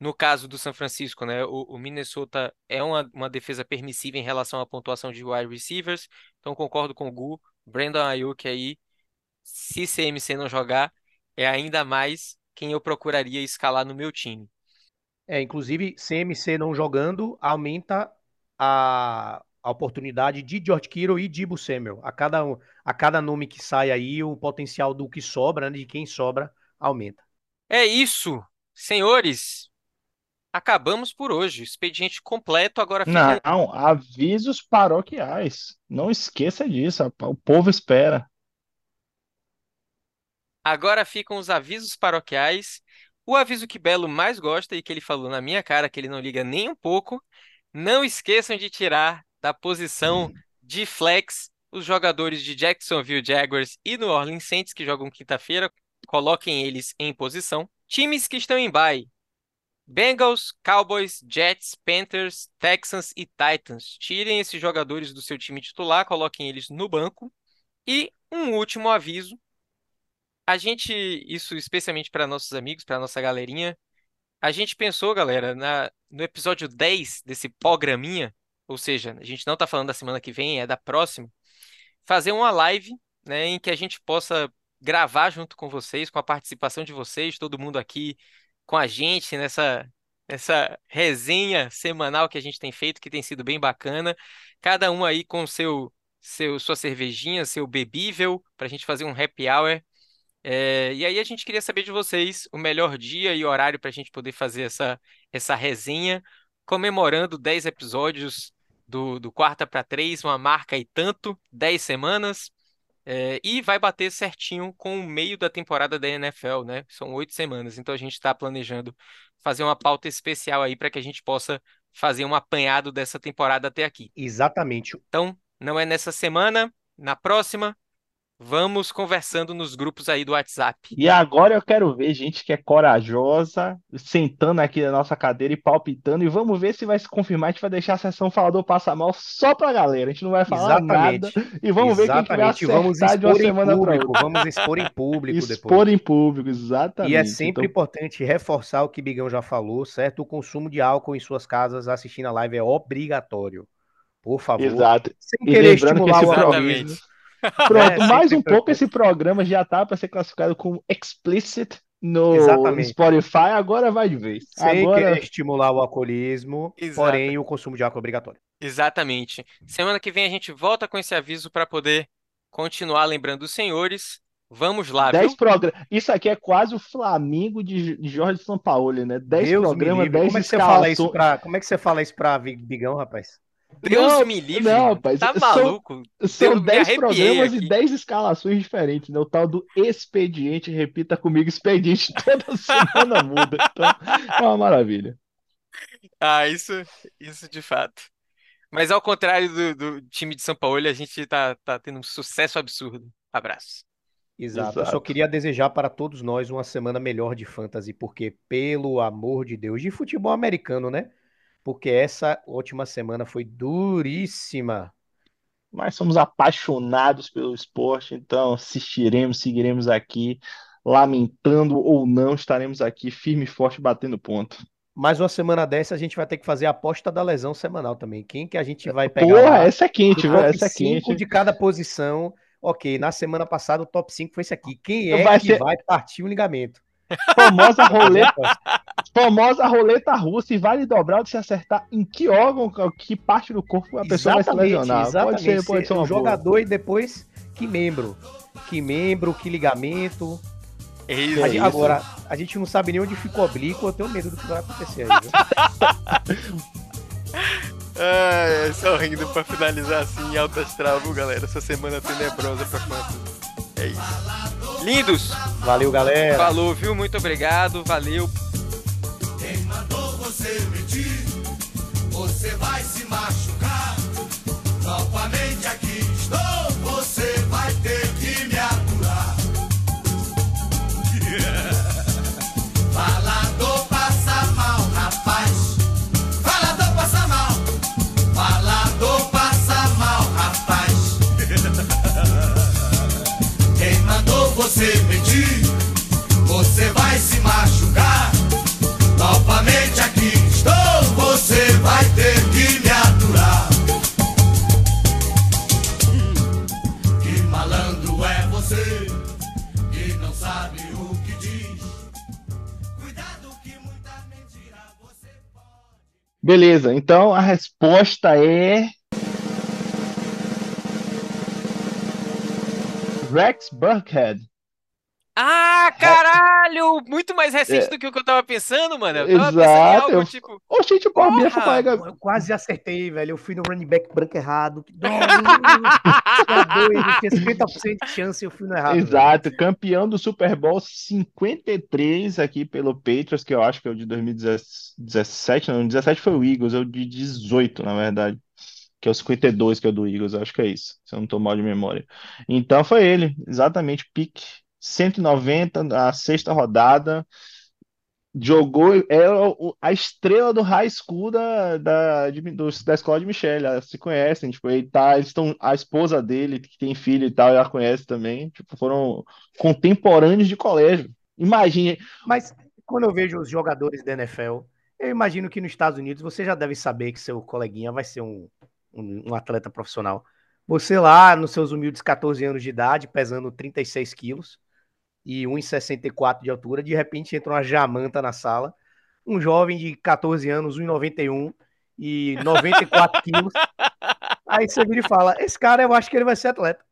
No caso do San Francisco, né, o, o Minnesota é uma, uma defesa permissiva em relação à pontuação de wide receivers, então concordo com o Gu, Brandon Ayuk aí, se CMC não jogar, é ainda mais quem eu procuraria escalar no meu time. É, inclusive, CMC não jogando aumenta a, a oportunidade de George Kittle e Dibu Samuel. A cada, a cada nome que sai aí, o potencial do que sobra, né, de quem sobra, aumenta. É isso, senhores. Acabamos por hoje. Expediente completo. Agora fica. Não, avisos paroquiais. Não esqueça disso. O povo espera. Agora ficam os avisos paroquiais. O aviso que Belo mais gosta e que ele falou na minha cara que ele não liga nem um pouco. Não esqueçam de tirar da posição de flex os jogadores de Jacksonville Jaguars e New Orleans Saints que jogam quinta-feira. Coloquem eles em posição. Times que estão em bye. Bengals, Cowboys, Jets, Panthers, Texans e Titans. Tirem esses jogadores do seu time titular, coloquem eles no banco. E um último aviso. A gente, isso especialmente para nossos amigos, para nossa galerinha, a gente pensou, galera, na, no episódio 10 desse programinha, ou seja, a gente não está falando da semana que vem, é da próxima, fazer uma live, né, em que a gente possa gravar junto com vocês, com a participação de vocês, todo mundo aqui com a gente nessa, nessa resenha semanal que a gente tem feito, que tem sido bem bacana. Cada um aí com seu, seu sua cervejinha, seu bebível, para a gente fazer um happy hour. É, e aí a gente queria saber de vocês o melhor dia e horário para a gente poder fazer essa, essa resenha, comemorando 10 episódios do, do Quarta para Três, uma marca e tanto, 10 semanas. É, e vai bater certinho com o meio da temporada da NFL, né? São oito semanas, então a gente está planejando fazer uma pauta especial aí para que a gente possa fazer um apanhado dessa temporada até aqui. Exatamente. Então, não é nessa semana, na próxima, Vamos conversando nos grupos aí do WhatsApp. E agora eu quero ver gente que é corajosa, sentando aqui na nossa cadeira e palpitando. E vamos ver se vai se confirmar. A gente vai deixar a sessão Falador Passa Mal só pra galera. A gente não vai falar nada. Exatamente. E vamos ver quem que vai Exatamente. Vamos acertar de uma expor em semana pra público. Vamos expor em público Expor depois. em público, exatamente. E é sempre Então, importante reforçar o que Bigão já falou, certo? O consumo de álcool em suas casas assistindo a live é obrigatório. Por favor. exato. Sem querer lembrando que estimular esse o alcoolismo. Pronto, É, mais um pouco esse programa já tá para ser classificado como explicit no Exatamente. Spotify. Agora vai de vez. Sem Agora querer estimular o alcoolismo, Exato. porém o consumo de álcool é obrigatório. Exatamente. Semana que vem a gente volta com esse aviso para poder continuar lembrando os senhores. Vamos lá, 10 viu? programas. Isso aqui é quase o Flamengo de, de Jorge Sampaoli, né? 10 Deus me programas, livre. 10 Como é que você fala isso escalações. pra, como é que você fala isso pra Vi- Bigão, rapaz? Deus Não, me livre, não, rapaz, Tá são- maluco? São Eu me 10 arrepiei programas aqui. e 10 escalações diferentes, né? O tal do expediente, repita comigo, expediente toda semana muda. Então, é uma maravilha. Ah, isso, isso de fato. Mas ao contrário do, do time de São Paulo, a gente tá, tá tendo um sucesso absurdo. Abraço. Exato. Eu só Exato. queria desejar para todos nós uma semana melhor de fantasy, porque, pelo amor de Deus, de futebol americano, né? Porque essa última semana foi duríssima. Mas somos apaixonados pelo esporte, então assistiremos, seguiremos aqui, lamentando ou não, estaremos aqui firme e forte batendo ponto. Mais uma semana dessa, a gente vai ter que fazer a aposta da lesão semanal também. Quem que a gente vai pegar Porra, lá? essa é quente, velho. Essa é 5 quente. de cada posição. Ok, na semana passada o top 5 foi esse aqui. Quem é Vai que ser- vai partir o ligamento? Famosa roleta, famosa roleta russa e vale dobrar ou se acertar em que órgão, que parte do corpo a pessoa vai se lesionar. Pode ser, pode ser o uma boa. jogador e depois que membro. Que membro, que ligamento. É A isso. gente- isso. agora, a gente não sabe nem onde ficou oblíquo, eu tenho medo do que vai acontecer aí, viu? Ai, só rindo pra finalizar assim em alta astral, galera? Essa semana tenebrosa pra fantasy. É isso. Lindos! Valeu, galera. Falou, viu? Muito obrigado. Valeu. Quem mandou você mentir? Você vai se machucar. Novamente aqui estou. Você vai ter que você mentir? Você vai se machucar. Novamente aqui estou. Você vai ter que me aturar. Que malandro é você que não sabe o que diz. Cuidado que muita mentira você pode. Beleza, então a resposta é. Rex Burkhead. Ah, caralho! Muito mais recente do que o que eu tava pensando, mano. Eu tava pensando em É. Exato, algo eu- tipo. Gente, minha foi Porra! colega. Eu quase acertei, velho. Eu fui no running back branco errado. Que dó, tinha dois, tinha 50% de chance e eu fui no errado. velho. Exato, campeão do Super Bowl 53 aqui pelo Patriots, que eu acho que é o de 2017, não, 17 foi o Eagles, é o de 18, na verdade, que é o 52 que é o do Eagles, acho que é isso, se eu não tô mal de memória. Então foi ele, exatamente, pique 190, a sexta rodada, jogou, o- a estrela do high school da, da, de- da escola de Michelle, se conhecem, tipo, ele tá, eles estão, a esposa dele, que tem filho e tal, ela conhece também, tipo, foram contemporâneos de colégio. Imagine, Mas quando eu vejo os jogadores da NFL, eu imagino que nos Estados Unidos você já deve saber que seu coleguinha vai ser um, um, um atleta profissional. Você lá, nos seus humildes 14 anos de idade, pesando 36 quilos e 1,64 de altura, de repente entra uma jamanta na sala, um jovem de 14 anos, 1,91 e 94 quilos. Aí você vira e fala: Esse cara eu acho que ele vai ser atleta.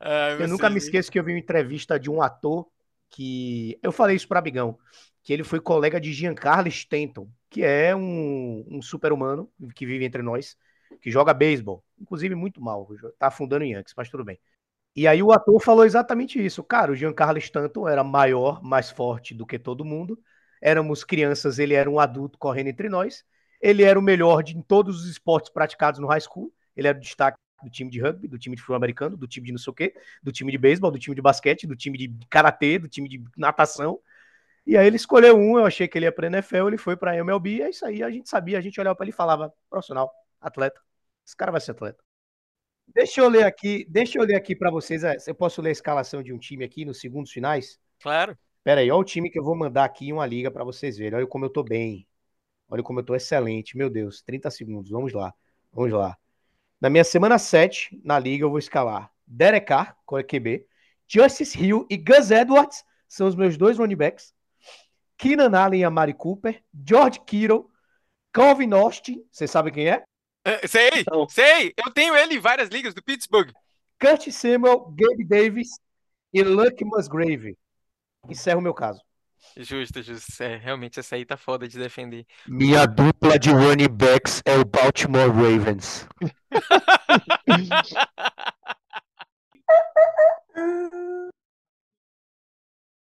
Ai, Eu nunca me esqueço que eu vi uma entrevista de um ator que. Eu falei isso pra Bigão, que ele foi colega de Giancarlo Stanton, que é um, um super-humano que vive entre nós, que joga beisebol, inclusive muito mal, tá afundando em Yankees, mas tudo bem. E aí o ator falou exatamente isso. Cara, o Giancarlo Stanton era maior, mais forte do que todo mundo. Éramos crianças, ele era um adulto correndo entre nós. Ele era o melhor de, em todos os esportes praticados no high school. Ele era o destaque do time de rugby, do time de futebol americano, do time de não sei o quê, do time de beisebol, do time de basquete, do time de karatê, do time de natação. E aí ele escolheu um, eu achei que ele ia para NFL, ele foi para MLB, é isso aí, a gente sabia, a gente olhava para ele e falava, profissional, atleta. Esse cara vai ser atleta. Deixa eu ler aqui, deixa eu ler aqui para vocês, é, eu posso ler a escalação de um time aqui nos segundos finais? Claro. Pera aí, olha o time que eu vou mandar aqui em uma liga para vocês verem. Olha como eu tô bem. Olha como eu tô excelente. Meu Deus, 30 segundos. Vamos lá. Vamos lá. Na minha semana 7, na liga, eu vou escalar Derek Carr, com QB, Justice Hill e Gus Edwards, são os meus dois running backs. Keenan Allen e Amari Cooper, George Kittle, Calvin Austin, vocês sabem quem é? É, sei, então, sei. Eu tenho ele em várias ligas do Pittsburgh. Kurt Samuel, Gabe Davis e Luck Musgrave. Encerro o meu caso. Justo, justo. É, realmente essa aí tá foda de defender. Minha dupla de running backs é o Baltimore Ravens.